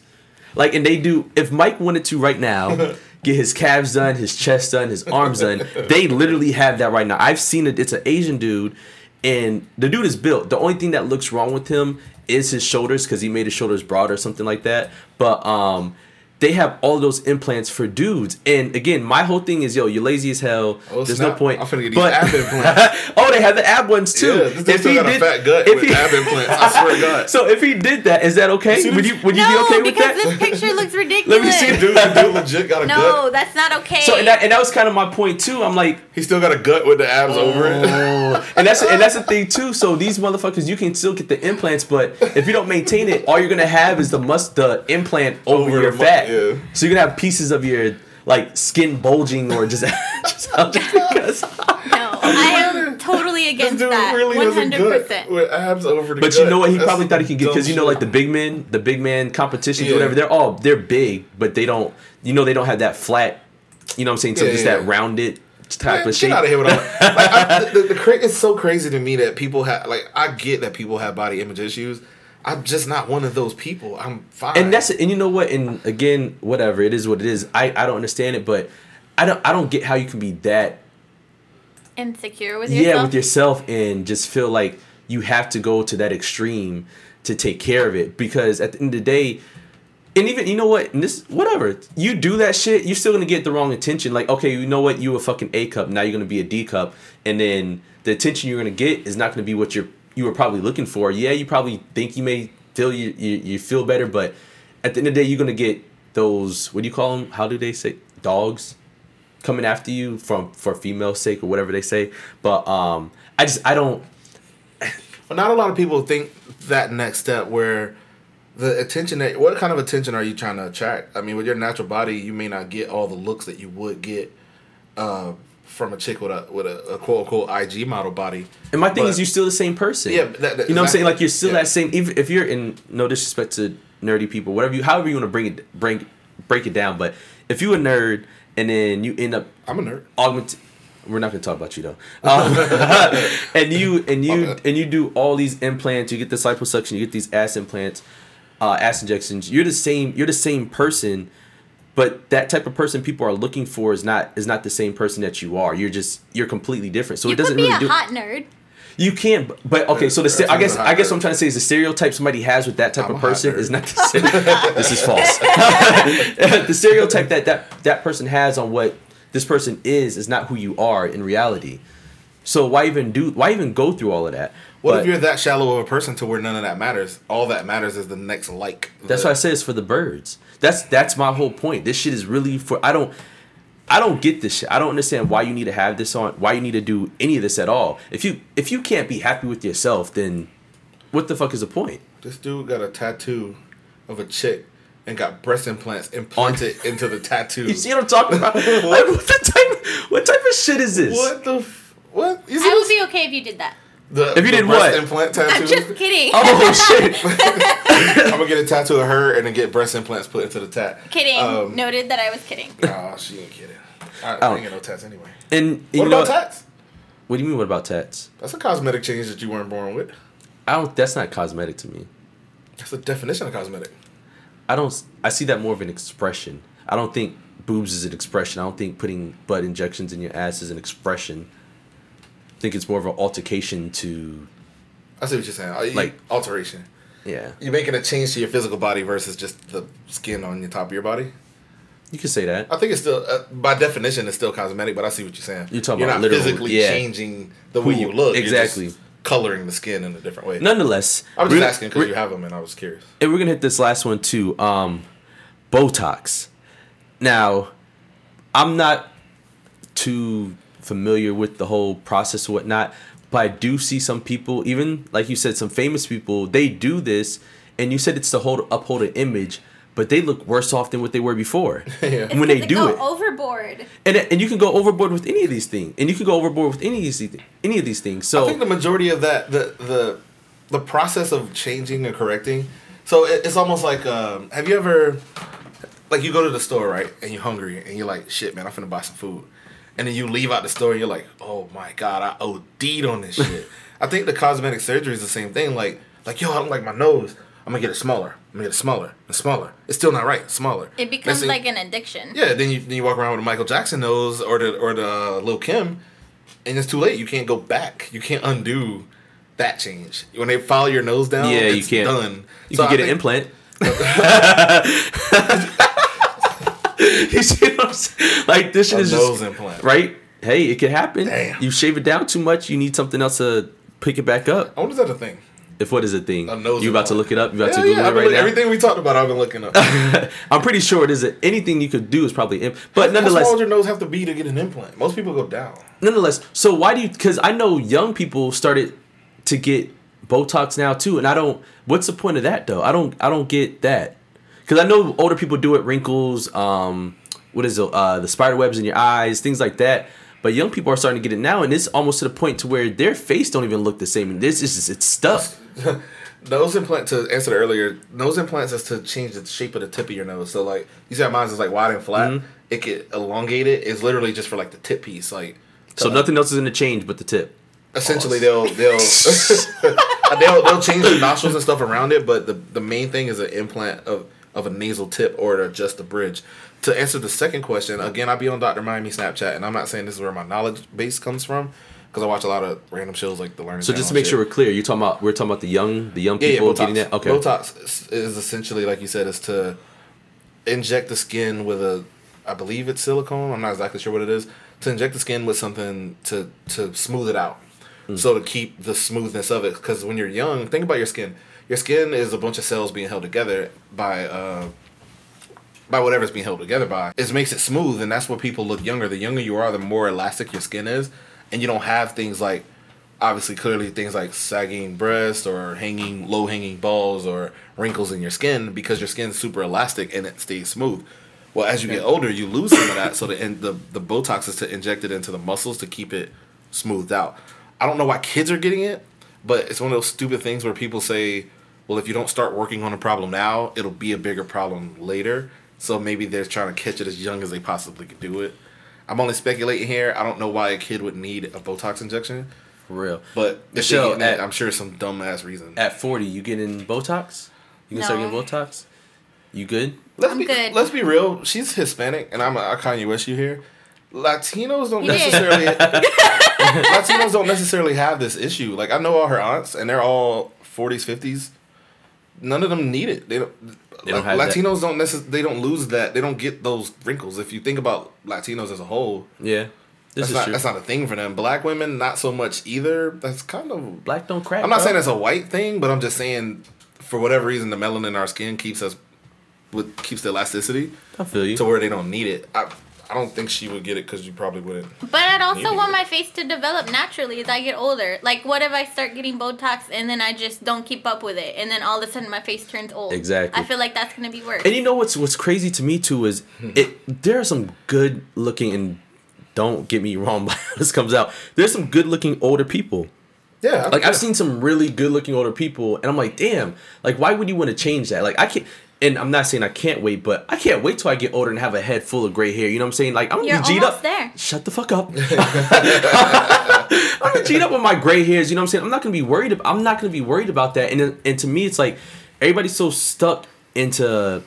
[SPEAKER 1] Like, and they do. If Mike wanted to right now get his calves done, his chest done, his arms done, they literally have that right now. I've seen it. It's an Asian dude, and the dude is built. The only thing that looks wrong with him is his shoulders because he made his shoulders broad or something like that. But um, they have all those implants for dudes. And again, my whole thing is, yo, you're lazy as hell.
[SPEAKER 2] Oh,
[SPEAKER 1] There's
[SPEAKER 2] snap.
[SPEAKER 1] no point.
[SPEAKER 2] I'm finna get these ab implants.
[SPEAKER 1] oh, they have the ab ones too.
[SPEAKER 2] Yeah, this dude still got a fat gut
[SPEAKER 1] if
[SPEAKER 2] with
[SPEAKER 1] he-
[SPEAKER 2] ab implants. I swear to God.
[SPEAKER 1] So if he did that, is that okay? Would you would you
[SPEAKER 3] no,
[SPEAKER 1] be okay with
[SPEAKER 3] because
[SPEAKER 1] that?
[SPEAKER 3] this picture looks ridiculous.
[SPEAKER 1] Let me see,
[SPEAKER 2] dude, the dude legit got a
[SPEAKER 3] No,
[SPEAKER 2] gut.
[SPEAKER 3] that's not okay.
[SPEAKER 1] So and that, and that was kind of my point too. I'm like,
[SPEAKER 2] He still got a gut with the abs oh. over it.
[SPEAKER 1] oh, and that's and that's the thing too. So these motherfuckers, you can still get the implants, but if you don't maintain it, all you're gonna have is the must the implant over,
[SPEAKER 2] Over
[SPEAKER 1] your
[SPEAKER 2] the mu-
[SPEAKER 1] fat.
[SPEAKER 2] Yeah.
[SPEAKER 1] So you're gonna have pieces of your like skin bulging or just just, just because.
[SPEAKER 3] no, I am totally
[SPEAKER 2] This
[SPEAKER 3] against
[SPEAKER 2] dude
[SPEAKER 3] that.
[SPEAKER 2] really
[SPEAKER 3] One
[SPEAKER 2] has a
[SPEAKER 3] hundred
[SPEAKER 2] gut
[SPEAKER 3] percent.
[SPEAKER 2] with abs over the
[SPEAKER 1] But
[SPEAKER 2] gut.
[SPEAKER 1] you know what? He
[SPEAKER 2] That's
[SPEAKER 1] probably thought he could get because you know, like the big men, the big man competitions,
[SPEAKER 2] Yeah.
[SPEAKER 1] whatever. They're all they're big, but they don't. You know, they don't have that flat. You know what I'm saying? So
[SPEAKER 2] Yeah,
[SPEAKER 1] just
[SPEAKER 2] yeah,
[SPEAKER 1] that rounded type
[SPEAKER 2] Man,
[SPEAKER 1] of shape.
[SPEAKER 2] Get out of here with all that. Like, I, the, the, the cra- it's so crazy to me that people have like I get that people have body image issues. I'm just not one of those people. I'm fine.
[SPEAKER 1] and that's and you know what? And again, whatever it is, what it is. I I don't understand it, but I don't I don't get how you can be that
[SPEAKER 3] Insecure with yourself.
[SPEAKER 1] yeah with yourself and just feel like you have to go to that extreme to take care of it because at the end of the day and even you know what and this whatever you do that shit you're still gonna get the wrong attention like okay you know what you a fucking a cup now you're gonna be a d cup and then the attention you're gonna get is not gonna be what you're you were probably looking for. Yeah you probably think you may feel you you, you feel better but at the end of the day you're gonna get those what do you call them how do they say? Dogs coming after you from for female sake or whatever they say. But um i just i don't
[SPEAKER 2] But not a lot of people think that next step where the attention that what kind of attention are you trying to attract? I mean, with your natural body, you may not get all the looks that you would get uh, from a chick with a with a, a quote unquote IG model body.
[SPEAKER 1] And my thing
[SPEAKER 2] But-
[SPEAKER 1] is, you're still the same person.
[SPEAKER 2] Yeah, that- that-
[SPEAKER 1] you know what I'm saying? Like you're still
[SPEAKER 2] Yeah.
[SPEAKER 1] that same. Even if you're in no disrespect to nerdy people, whatever you, however you want to bring it, bring break it down. But if you a nerd and then you end up
[SPEAKER 2] I'm a nerd.
[SPEAKER 1] augment, we're not gonna talk about you though. Um, and you and you and you do all these implants. You get this liposuction. You get these ass implants, uh, ass injections. You're the same. You're the same person. But that type of person people are looking for is not is not the same person that you are. You're just you're completely different. So
[SPEAKER 3] you
[SPEAKER 1] it doesn't
[SPEAKER 3] could be
[SPEAKER 1] really
[SPEAKER 3] a
[SPEAKER 1] do.
[SPEAKER 3] hot nerd.
[SPEAKER 1] You can, but- but okay. So the I guess I guess what I'm trying to say is the stereotype somebody has with that type
[SPEAKER 2] I'm
[SPEAKER 1] of person is not the same. this is false. the stereotype that that that person has on what this person is is not who you are in reality. So why even do why even go through all of that?
[SPEAKER 2] What
[SPEAKER 1] But
[SPEAKER 2] if you're that shallow of a person to where none of that matters? All that matters is the next like.
[SPEAKER 1] That's
[SPEAKER 2] the,
[SPEAKER 1] why I say it's for the birds. That's that's my whole point. This shit is really for I don't I don't get this shit. I don't understand why you need to have this on. Why you need to do any of this at all. If you if you can't be happy with yourself, then what the fuck is the point?
[SPEAKER 2] This dude got a tattoo of a chick and got breast implants implanted into the tattoo.
[SPEAKER 1] You see what I'm talking about? like, what the type? What type of shit is this?
[SPEAKER 2] What the? F- what? You
[SPEAKER 3] I would be okay if you did that.
[SPEAKER 2] The,
[SPEAKER 1] If you
[SPEAKER 2] the
[SPEAKER 1] did
[SPEAKER 2] breast
[SPEAKER 1] what?
[SPEAKER 2] implant tattoo.
[SPEAKER 3] I'm just kidding.
[SPEAKER 1] Oh shit!
[SPEAKER 2] I'm gonna get a tattoo of her and then get breast implants put into the tat.
[SPEAKER 3] kidding.
[SPEAKER 2] Um,
[SPEAKER 3] Noted that I was kidding.
[SPEAKER 2] Oh, she ain't kidding. I, I
[SPEAKER 1] Oh.
[SPEAKER 2] ain't get no tats anyway.
[SPEAKER 1] And you
[SPEAKER 2] What
[SPEAKER 1] know
[SPEAKER 2] about tats?
[SPEAKER 1] What do you mean? What about tats?
[SPEAKER 2] That's a cosmetic change that you weren't born with.
[SPEAKER 1] I don't. That's not cosmetic to me.
[SPEAKER 2] That's the definition of cosmetic.
[SPEAKER 1] I don't. I see that more of an expression. I don't think boobs is an expression. I don't think putting butt injections in your ass is an expression. I think it's more of an altercation to
[SPEAKER 2] I see what you're saying. Uh, you-
[SPEAKER 1] Like-
[SPEAKER 2] alteration.
[SPEAKER 1] yeah.
[SPEAKER 2] You're making a change to your physical body versus just the skin on the top of your body.
[SPEAKER 1] You could say that.
[SPEAKER 2] I think it's still, uh, by definition, it's still cosmetic. But I see what you're saying.
[SPEAKER 1] You're talking
[SPEAKER 2] You're
[SPEAKER 1] about
[SPEAKER 2] not physically
[SPEAKER 1] yeah.
[SPEAKER 2] changing the way
[SPEAKER 1] you-
[SPEAKER 2] you look.
[SPEAKER 1] Exactly.
[SPEAKER 2] coloring the skin in a different way.
[SPEAKER 1] Nonetheless,
[SPEAKER 2] I was just asking because you have them, and I was curious.
[SPEAKER 1] and we're gonna hit this last one too. Um, Botox. Now, I'm not too familiar with the whole process or whatnot, but I do see some people, even like you said, some famous people, they do this, and you said it's to hold uphold an image, but they look worse off than what they were before
[SPEAKER 2] Yeah.
[SPEAKER 1] when they
[SPEAKER 3] Because
[SPEAKER 1] do
[SPEAKER 3] go
[SPEAKER 1] it.
[SPEAKER 3] overboard.
[SPEAKER 1] And and you can go overboard with any of these things, and you can go overboard with any of these any of these things. So
[SPEAKER 2] I think the majority of that the the the process of changing and correcting. So it, it's almost like um, have you ever like you go to the store right and you're hungry and you're like shit man I'm finna buy some food and then you leave out the store and you're like oh my god I OD'd on this shit. I think the cosmetic surgery is the same thing. Like like yo I don't like my nose. I'm gonna get it smaller. I'm gonna get it smaller and smaller. It's still not right. Smaller.
[SPEAKER 3] It becomes
[SPEAKER 2] Next thing-
[SPEAKER 3] like an addiction.
[SPEAKER 2] yeah, then you then you walk around with a Michael Jackson nose or the or the uh, Lil Kim, and it's too late. You can't go back. You can't undo that change. When they file your nose down,
[SPEAKER 1] yeah, you can't.
[SPEAKER 2] done.
[SPEAKER 1] You
[SPEAKER 2] So
[SPEAKER 1] can
[SPEAKER 2] I
[SPEAKER 1] get an implant. you see what I'm saying? Like this shit
[SPEAKER 2] A
[SPEAKER 1] is
[SPEAKER 2] nose
[SPEAKER 1] just
[SPEAKER 2] implant.
[SPEAKER 1] right. Hey, it can happen.
[SPEAKER 2] Damn.
[SPEAKER 1] You shave it down too much, you need something else to pick it back up.
[SPEAKER 2] I wonder if that's a thing.
[SPEAKER 1] If what is a thing?
[SPEAKER 2] A nose
[SPEAKER 1] you about to look it up? You about
[SPEAKER 2] Hell
[SPEAKER 1] to
[SPEAKER 2] yeah,
[SPEAKER 1] Google
[SPEAKER 2] I've
[SPEAKER 1] it
[SPEAKER 2] been
[SPEAKER 1] right
[SPEAKER 2] look-
[SPEAKER 1] now?
[SPEAKER 2] everything we talked about, I've been looking up.
[SPEAKER 1] I'm pretty sure it is. Anything you could do is probably, imp- but
[SPEAKER 2] How
[SPEAKER 1] nonetheless,
[SPEAKER 2] small would your nose have to be to get an implant? Most people go down.
[SPEAKER 1] nonetheless. So why do you? Because I know young people started to get Botox now too, and I don't. What's the point of that though? I don't. I don't get that. Because I know older people do it, wrinkles, um, what is it, uh, the spider webs in your eyes, things like that. But young people are starting to get it now, and it's almost to the point to where their face don't even look the same. And this is it's stuff.
[SPEAKER 2] Nose implant to answer the earlier nose implants is to change the shape of the tip of your nose. So like you see how mine is like wide and flat.
[SPEAKER 1] Mm-hmm.
[SPEAKER 2] It get elongated. It's literally just for like the tip piece. Like
[SPEAKER 1] So nothing else is gonna change but the tip.
[SPEAKER 2] essentially they'll they'll they'll they'll change the nostrils and stuff around it, but the the main thing is an implant of of a nasal tip or to adjust the bridge. To answer the second question, again, I be on Dr. Miami Snapchat, and I'm not saying this is where my knowledge base comes from, because I watch a lot of random shows like the Learning.
[SPEAKER 1] So just to make
[SPEAKER 2] shit.
[SPEAKER 1] sure we're clear, you're talking about we're talking about the young the young
[SPEAKER 2] Yeah, yeah,
[SPEAKER 1] people getting that. Okay.
[SPEAKER 2] Botox is- essentially, like you said, is to inject the skin with a, I believe it's silicone. I'm not exactly sure what it is. To inject the skin with something to to smooth it out,
[SPEAKER 1] Hmm.
[SPEAKER 2] so to keep the smoothness of it. Because when you're young, think about your skin. Your skin is a bunch of cells being held together by uh, by whatever's being held together by. It makes it smooth, and that's what people look younger. The younger you are, the more elastic your skin is, and you don't have things like obviously clearly things like sagging breasts or hanging low hanging balls or wrinkles in your skin because your skin's super elastic and it stays smooth. Well, as you get older, you lose some of that. So the the the Botox is to inject it into the muscles to keep it smoothed out. I don't know why kids are getting it, but it's one of those stupid things where people say, "Well, if you don't start working on a problem now, it'll be a bigger problem later." So maybe they're trying to catch it as young as they possibly could do it. I'm only speculating here. I don't know why a kid would need a Botox injection.
[SPEAKER 1] For real.
[SPEAKER 2] But
[SPEAKER 1] Michelle,
[SPEAKER 2] they it,
[SPEAKER 1] at-
[SPEAKER 2] I'm sure some dumb ass reason.
[SPEAKER 1] At 40, you getting Botox? You can start getting Botox? You good?
[SPEAKER 2] let's
[SPEAKER 3] I'm
[SPEAKER 2] be,
[SPEAKER 3] good.
[SPEAKER 2] Let's be real. She's Hispanic, and I'm a, I Kanye West you here. Latinos don't
[SPEAKER 3] You
[SPEAKER 2] necessarily. Latinos don't necessarily have this issue. Like I know all her aunts, and they're all 40s, 50s. None of them need it. They don't.
[SPEAKER 1] They don't that.
[SPEAKER 2] Latinos don't necess- They don't lose that. They don't get those wrinkles. If you think about Latinos as a whole,
[SPEAKER 1] Yeah. This
[SPEAKER 2] that's
[SPEAKER 1] is
[SPEAKER 2] not
[SPEAKER 1] true.
[SPEAKER 2] that's not a thing for them. Black women, not so much either. That's kind of
[SPEAKER 1] Black don't crack.
[SPEAKER 2] I'm not
[SPEAKER 1] bro.
[SPEAKER 2] saying it's a white thing, but I'm just saying for whatever reason the melanin in our skin keeps us with keeps the elasticity
[SPEAKER 1] I feel you.
[SPEAKER 2] to where they don't need it. I I don't think she would get it because you probably wouldn't.
[SPEAKER 3] But I'd also
[SPEAKER 2] Maybe.
[SPEAKER 3] want my face to develop naturally as I get older. Like, what if I start getting Botox and then I just don't keep up with it, and then all of a sudden my face turns old?
[SPEAKER 1] Exactly.
[SPEAKER 3] I feel like that's gonna be worse.
[SPEAKER 1] And you know what's what's crazy to me too is hmm. it there are some good looking and don't get me wrong by how this comes out. There's some good looking older people.
[SPEAKER 2] Yeah,
[SPEAKER 1] Like I've seen some really good looking older people and I'm like, damn, like why would you want to change that? Like I can't and I'm not saying I can't wait, but I can't wait till I get older and have a head full of gray hair. You know what I'm saying? Like I'm gonna
[SPEAKER 3] You're
[SPEAKER 1] be G'd up.
[SPEAKER 3] there.
[SPEAKER 1] Shut the fuck up. I'm gonna G'd up with my gray hairs. You know what I'm saying? I'm not gonna be worried. About, I'm not gonna be worried about that. And and to me, it's like everybody's so stuck into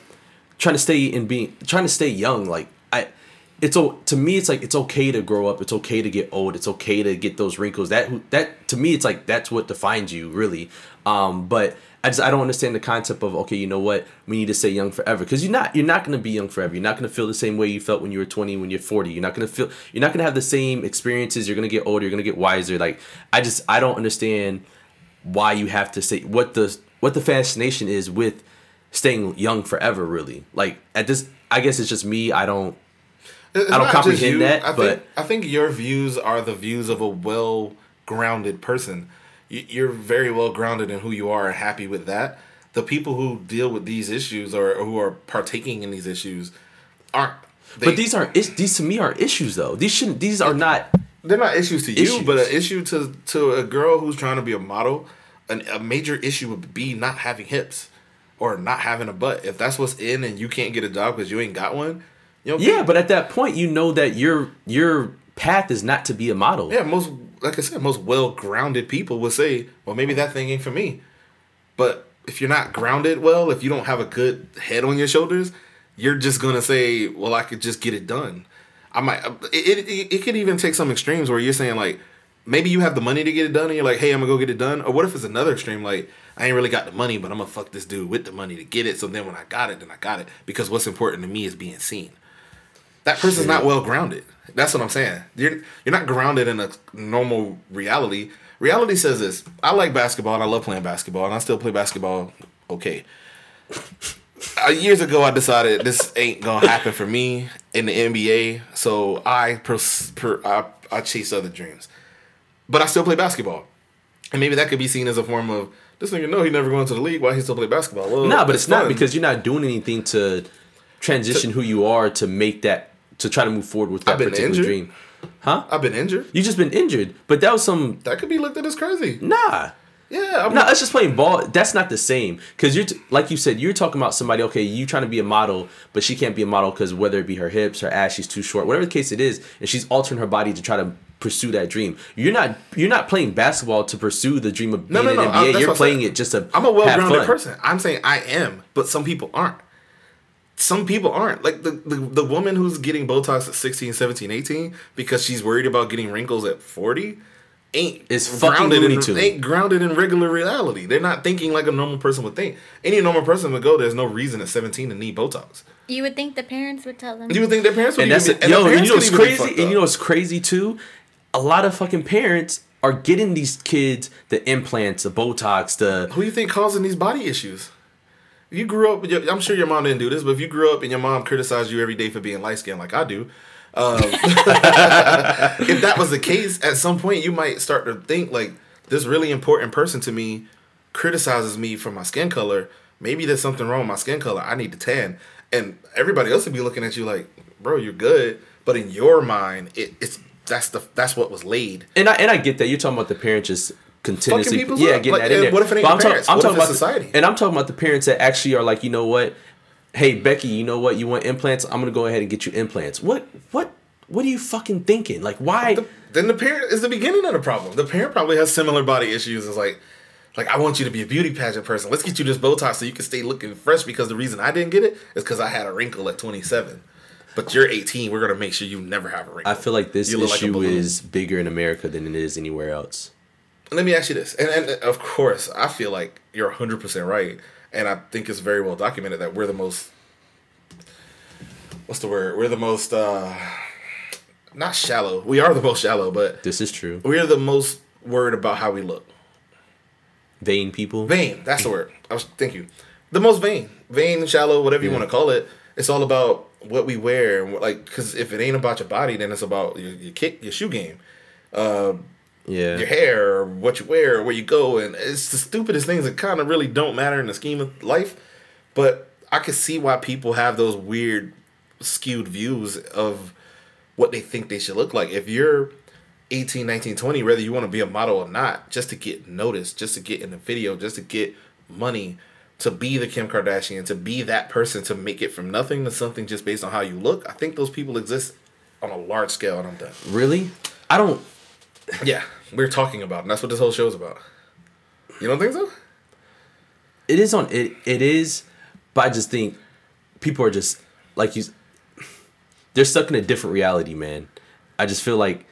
[SPEAKER 1] trying to stay and being trying to stay young. Like I, it's to me, it's like it's okay to grow up. It's okay to get old. It's okay to get those wrinkles. That that to me, it's like that's what defines you really. Um, but I just I don't understand the concept of okay, you know what? We need to stay young forever because you're not you're not gonna be young forever. You're not gonna feel the same way you felt when you were 20, when you're 40. You're not gonna feel you're not gonna have the same experiences. You're gonna get older. You're gonna get wiser. Like I just I don't understand why you have to say what the what the fascination is with staying young forever really like at this i guess it's just me i don't
[SPEAKER 2] It's
[SPEAKER 1] I don't comprehend that,
[SPEAKER 2] I
[SPEAKER 1] but-
[SPEAKER 2] think I think your views are the views of a well grounded person. You- You're very well grounded in who you are and happy with that. The people who deal with these issues or who are partaking in these issues aren't. They,
[SPEAKER 1] but these aren't is- these to me are issues though these shouldn't these are not
[SPEAKER 2] they're not issues to you,
[SPEAKER 1] Issues.
[SPEAKER 2] but an issue to to a girl who's trying to be a model. An, a major issue would be not having hips or not having a butt. If that's what's in and you can't get a job because you ain't got one, you know.
[SPEAKER 1] yeah but at that point you know that your your path is not to be a model
[SPEAKER 2] Yeah, most like I said, most well grounded people would say, well, maybe that thing ain't for me. But if you're not grounded well, if you don't have a good head on your shoulders, you're just gonna say, well, I could just get it done. I might. It it, it could even take some extremes where you're saying like, maybe you have the money to get it done, and you're like, hey, I'm gonna go get it done. Or what if it's another extreme like, I ain't really got the money, but I'm gonna fuck this dude with the money to get it. So then when I got it, then I got it because what's important to me is being seen. That person's not well grounded. That's what I'm saying. You're you're not grounded in a normal reality. Reality says this: I like basketball and I love playing basketball, and I still play basketball. Okay. Uh, years ago, I decided this ain't gonna happen for me in the NBA, so I pers- per- I, I chase other dreams. But I still play basketball, and maybe that could be seen as a form of this nigga. know he never going to the league. Why he still play basketball? Well,
[SPEAKER 1] Nah, but it's not because you're not doing anything to transition who you are to make that to try to move forward with that particular
[SPEAKER 2] injured.
[SPEAKER 1] dream. Huh?
[SPEAKER 2] I've been injured.
[SPEAKER 1] You just been injured, but that was some
[SPEAKER 2] That could be looked at as crazy.
[SPEAKER 1] nah.
[SPEAKER 2] Yeah, I'm
[SPEAKER 1] No, it's just playing ball. That's not the same because you're t- like you said. You're talking about somebody. Okay, you trying to be a model, but she can't be a model because whether it be her hips, her ass, she's too short, whatever the case it is, and she's altering her body to try to pursue that dream. You're not. You're not playing basketball to pursue the dream of
[SPEAKER 2] No,
[SPEAKER 1] being
[SPEAKER 2] no,
[SPEAKER 1] an
[SPEAKER 2] no, I-
[SPEAKER 1] NBA.
[SPEAKER 2] that's
[SPEAKER 1] You're playing it just to.
[SPEAKER 2] I'm a well-grounded person. I'm saying I am, but some people aren't. Some people aren't. Like the, the the woman who's getting Botox at 16, 17, 18 because she's worried about getting wrinkles at 40 ain't
[SPEAKER 1] It's fucking
[SPEAKER 2] grounded in,
[SPEAKER 1] Tune.
[SPEAKER 2] ain't grounded in regular reality. They're not thinking like a normal person would think. Any normal person would go, there's no reason at 17 to need Botox.
[SPEAKER 3] You would think the parents would tell them.
[SPEAKER 2] You would think their parents would
[SPEAKER 1] and that's
[SPEAKER 2] even,
[SPEAKER 1] it.
[SPEAKER 2] and
[SPEAKER 1] Yo,
[SPEAKER 2] their
[SPEAKER 1] and you know what's
[SPEAKER 2] could even be
[SPEAKER 1] crazy? And you know what's crazy too? A lot of fucking parents are getting these kids the implants, the Botox, the
[SPEAKER 2] Who you think causing these body issues? You grew up, I'm sure your mom didn't do this, but if you grew up and your mom criticized you every day for being light skinned like I do, um, if that was the case, at some point you might start to think like this really important person to me criticizes me for my skin color. Maybe there's something wrong with my skin color. I need to tan, and everybody else would be looking at you like, bro, you're good, but in your mind, it, it's that's the that's what was laid.
[SPEAKER 1] and I and I get that you're talking about the parents just continuously, yeah,
[SPEAKER 2] up.
[SPEAKER 1] getting
[SPEAKER 2] Like,
[SPEAKER 1] that in
[SPEAKER 2] uh,
[SPEAKER 1] there.
[SPEAKER 2] what if it ain't
[SPEAKER 1] I'm, talk-
[SPEAKER 2] parents?
[SPEAKER 1] I'm
[SPEAKER 2] What
[SPEAKER 1] talking
[SPEAKER 2] if
[SPEAKER 1] about
[SPEAKER 2] it's
[SPEAKER 1] the-
[SPEAKER 2] society?
[SPEAKER 1] and I'm talking about the parents that actually are like, you know what? Hey Becky, you know what? You want implants? I'm gonna go ahead and get you implants. What what what are you fucking thinking? Like why?
[SPEAKER 2] the, then the parent is the beginning of the problem. The parent probably has similar body issues. It's like, like I want you to be a beauty pageant person. Let's get you this Botox so you can stay looking fresh. Because the reason I didn't get it is because I had a wrinkle at 27. But you're 18. We're gonna make sure you never have a wrinkle.
[SPEAKER 1] I feel like this
[SPEAKER 2] You look like
[SPEAKER 1] issue is bigger in America than it is anywhere else.
[SPEAKER 2] Let me ask you this, and, and of course, I feel like you're 100 percent right, and I think it's very well documented that we're the most. What's the word? We're the most. uh Not shallow. We are the most shallow, but
[SPEAKER 1] This is true.
[SPEAKER 2] we are the most worried about how we look.
[SPEAKER 1] Vain people.
[SPEAKER 2] Vain. That's the word. I was thank you. The most vain, vain, shallow, whatever you want to call it. It's all about what we wear and what, like because if it ain't about your body, then it's about your, your kick, your shoe game,
[SPEAKER 1] Yeah.
[SPEAKER 2] your hair, or what you wear, or where you go, and it's the stupidest things that kind of really don't matter in the scheme of life. But I can see why people have those weird, skewed views of what they think they should look like. If you're 18, 19, 20, whether you want to be a model or not, just to get noticed, just to get in the video, just to get money, to be the Kim Kardashian, to be that person, to make it from nothing to something just based on how you look, I think those people exist on a large scale, and I'm done.
[SPEAKER 1] Really? I don't.
[SPEAKER 2] Yeah, we're talking about, and that's what this whole show's about. You don't think so?
[SPEAKER 1] It is on. It it is, but I just think people are just like you. They're stuck in a different reality, man. I just feel like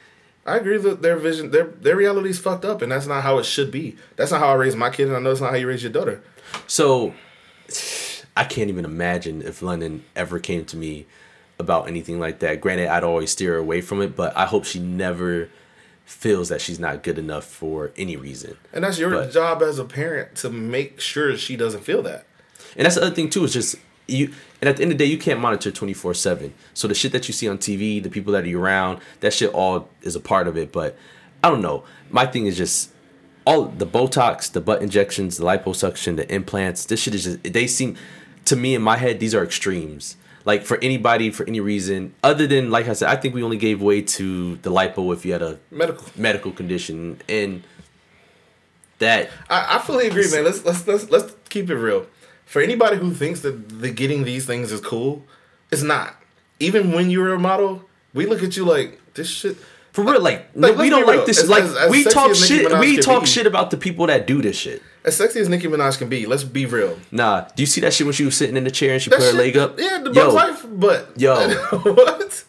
[SPEAKER 2] I agree that their vision, their their reality is fucked up, and that's not how it should be. That's not how I raised my kid, and I know it's not how you raise your daughter.
[SPEAKER 1] so. I can't even imagine if London ever came to me about anything like that. Granted, I'd always steer away from it, but I hope she never feels that she's not good enough for any reason.
[SPEAKER 2] And that's your
[SPEAKER 1] But-
[SPEAKER 2] job as a parent to make sure she doesn't feel that.
[SPEAKER 1] And that's the other thing too. Is just you. And at the end of the day, you can't monitor twenty four seven. So the shit that you see on TV, the people that are around, that shit all is a part of it. But I don't know. My thing is just all the Botox, the butt injections, the liposuction, the implants. This shit is just. They seem to me in my head. These are extremes. Like for anybody, for any reason, other than like I said, I think we only gave way to the lipo if you had a
[SPEAKER 2] Medical.
[SPEAKER 1] medical condition, and that
[SPEAKER 2] I, I fully agree, man. Let's let's let's let's keep it real. For anybody who thinks that the getting these things is cool, it's not. Even when you're a model, we look at you like this shit.
[SPEAKER 1] For real, like,
[SPEAKER 2] Like,
[SPEAKER 1] we don't like this.
[SPEAKER 2] As-
[SPEAKER 1] like
[SPEAKER 2] as- as
[SPEAKER 1] we talk shit. We talk
[SPEAKER 2] be.
[SPEAKER 1] shit about the people that do this shit.
[SPEAKER 2] As sexy as Nicki Minaj can be, let's be real.
[SPEAKER 1] Nah, do you see that shit when she was sitting in the chair and she
[SPEAKER 2] That
[SPEAKER 1] put her
[SPEAKER 2] shit-
[SPEAKER 1] leg up?
[SPEAKER 2] Yeah, the
[SPEAKER 1] Yo,
[SPEAKER 2] Life, but
[SPEAKER 1] Yo.
[SPEAKER 2] what?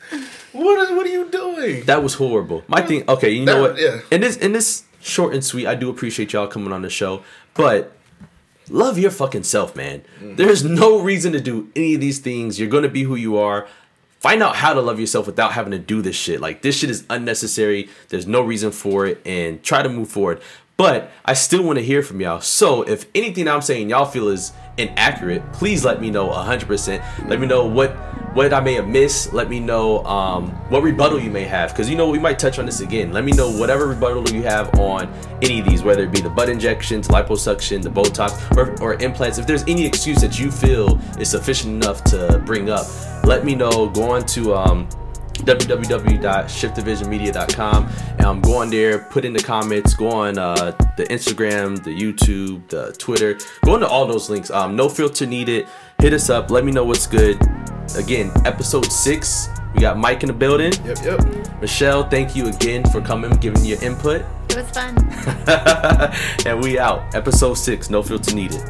[SPEAKER 2] What are, what are you doing?
[SPEAKER 1] that was horrible. My thing. Okay, you know
[SPEAKER 2] That-
[SPEAKER 1] what?
[SPEAKER 2] yeah.
[SPEAKER 1] In this, in this short and sweet, I do appreciate y'all coming on the show, but love your fucking self, man.
[SPEAKER 2] Mm.
[SPEAKER 1] There's no reason to do any of these things. You're gonna be who you are. find out how to love yourself without having to do this shit. Like this shit is unnecessary. There's no reason for it, and try to move forward. But I still want to hear from y'all. So if anything I'm saying y'all feel is inaccurate, please let me know 100%. Let me know what what I may have missed. Let me know um, what rebuttal you may have, because you know we might touch on this again. Let me know whatever rebuttal you have on any of these, whether it be the butt injections, liposuction, the Botox, or, or implants. If there's any excuse that you feel is sufficient enough to bring up, let me know. Go on to um, www.shiftedvisionmedia.com. And um, go on there, put in the comments, go on uh, the Instagram, the YouTube, the Twitter, go into all those links. Um, no filter needed. Hit us up. Let me know what's good. Again, episode six. We got Mike in the building.
[SPEAKER 2] Yep, yep.
[SPEAKER 1] Michelle, thank you again for coming, giving your input.
[SPEAKER 3] It was fun.
[SPEAKER 1] and we out. Episode six. No filter needed.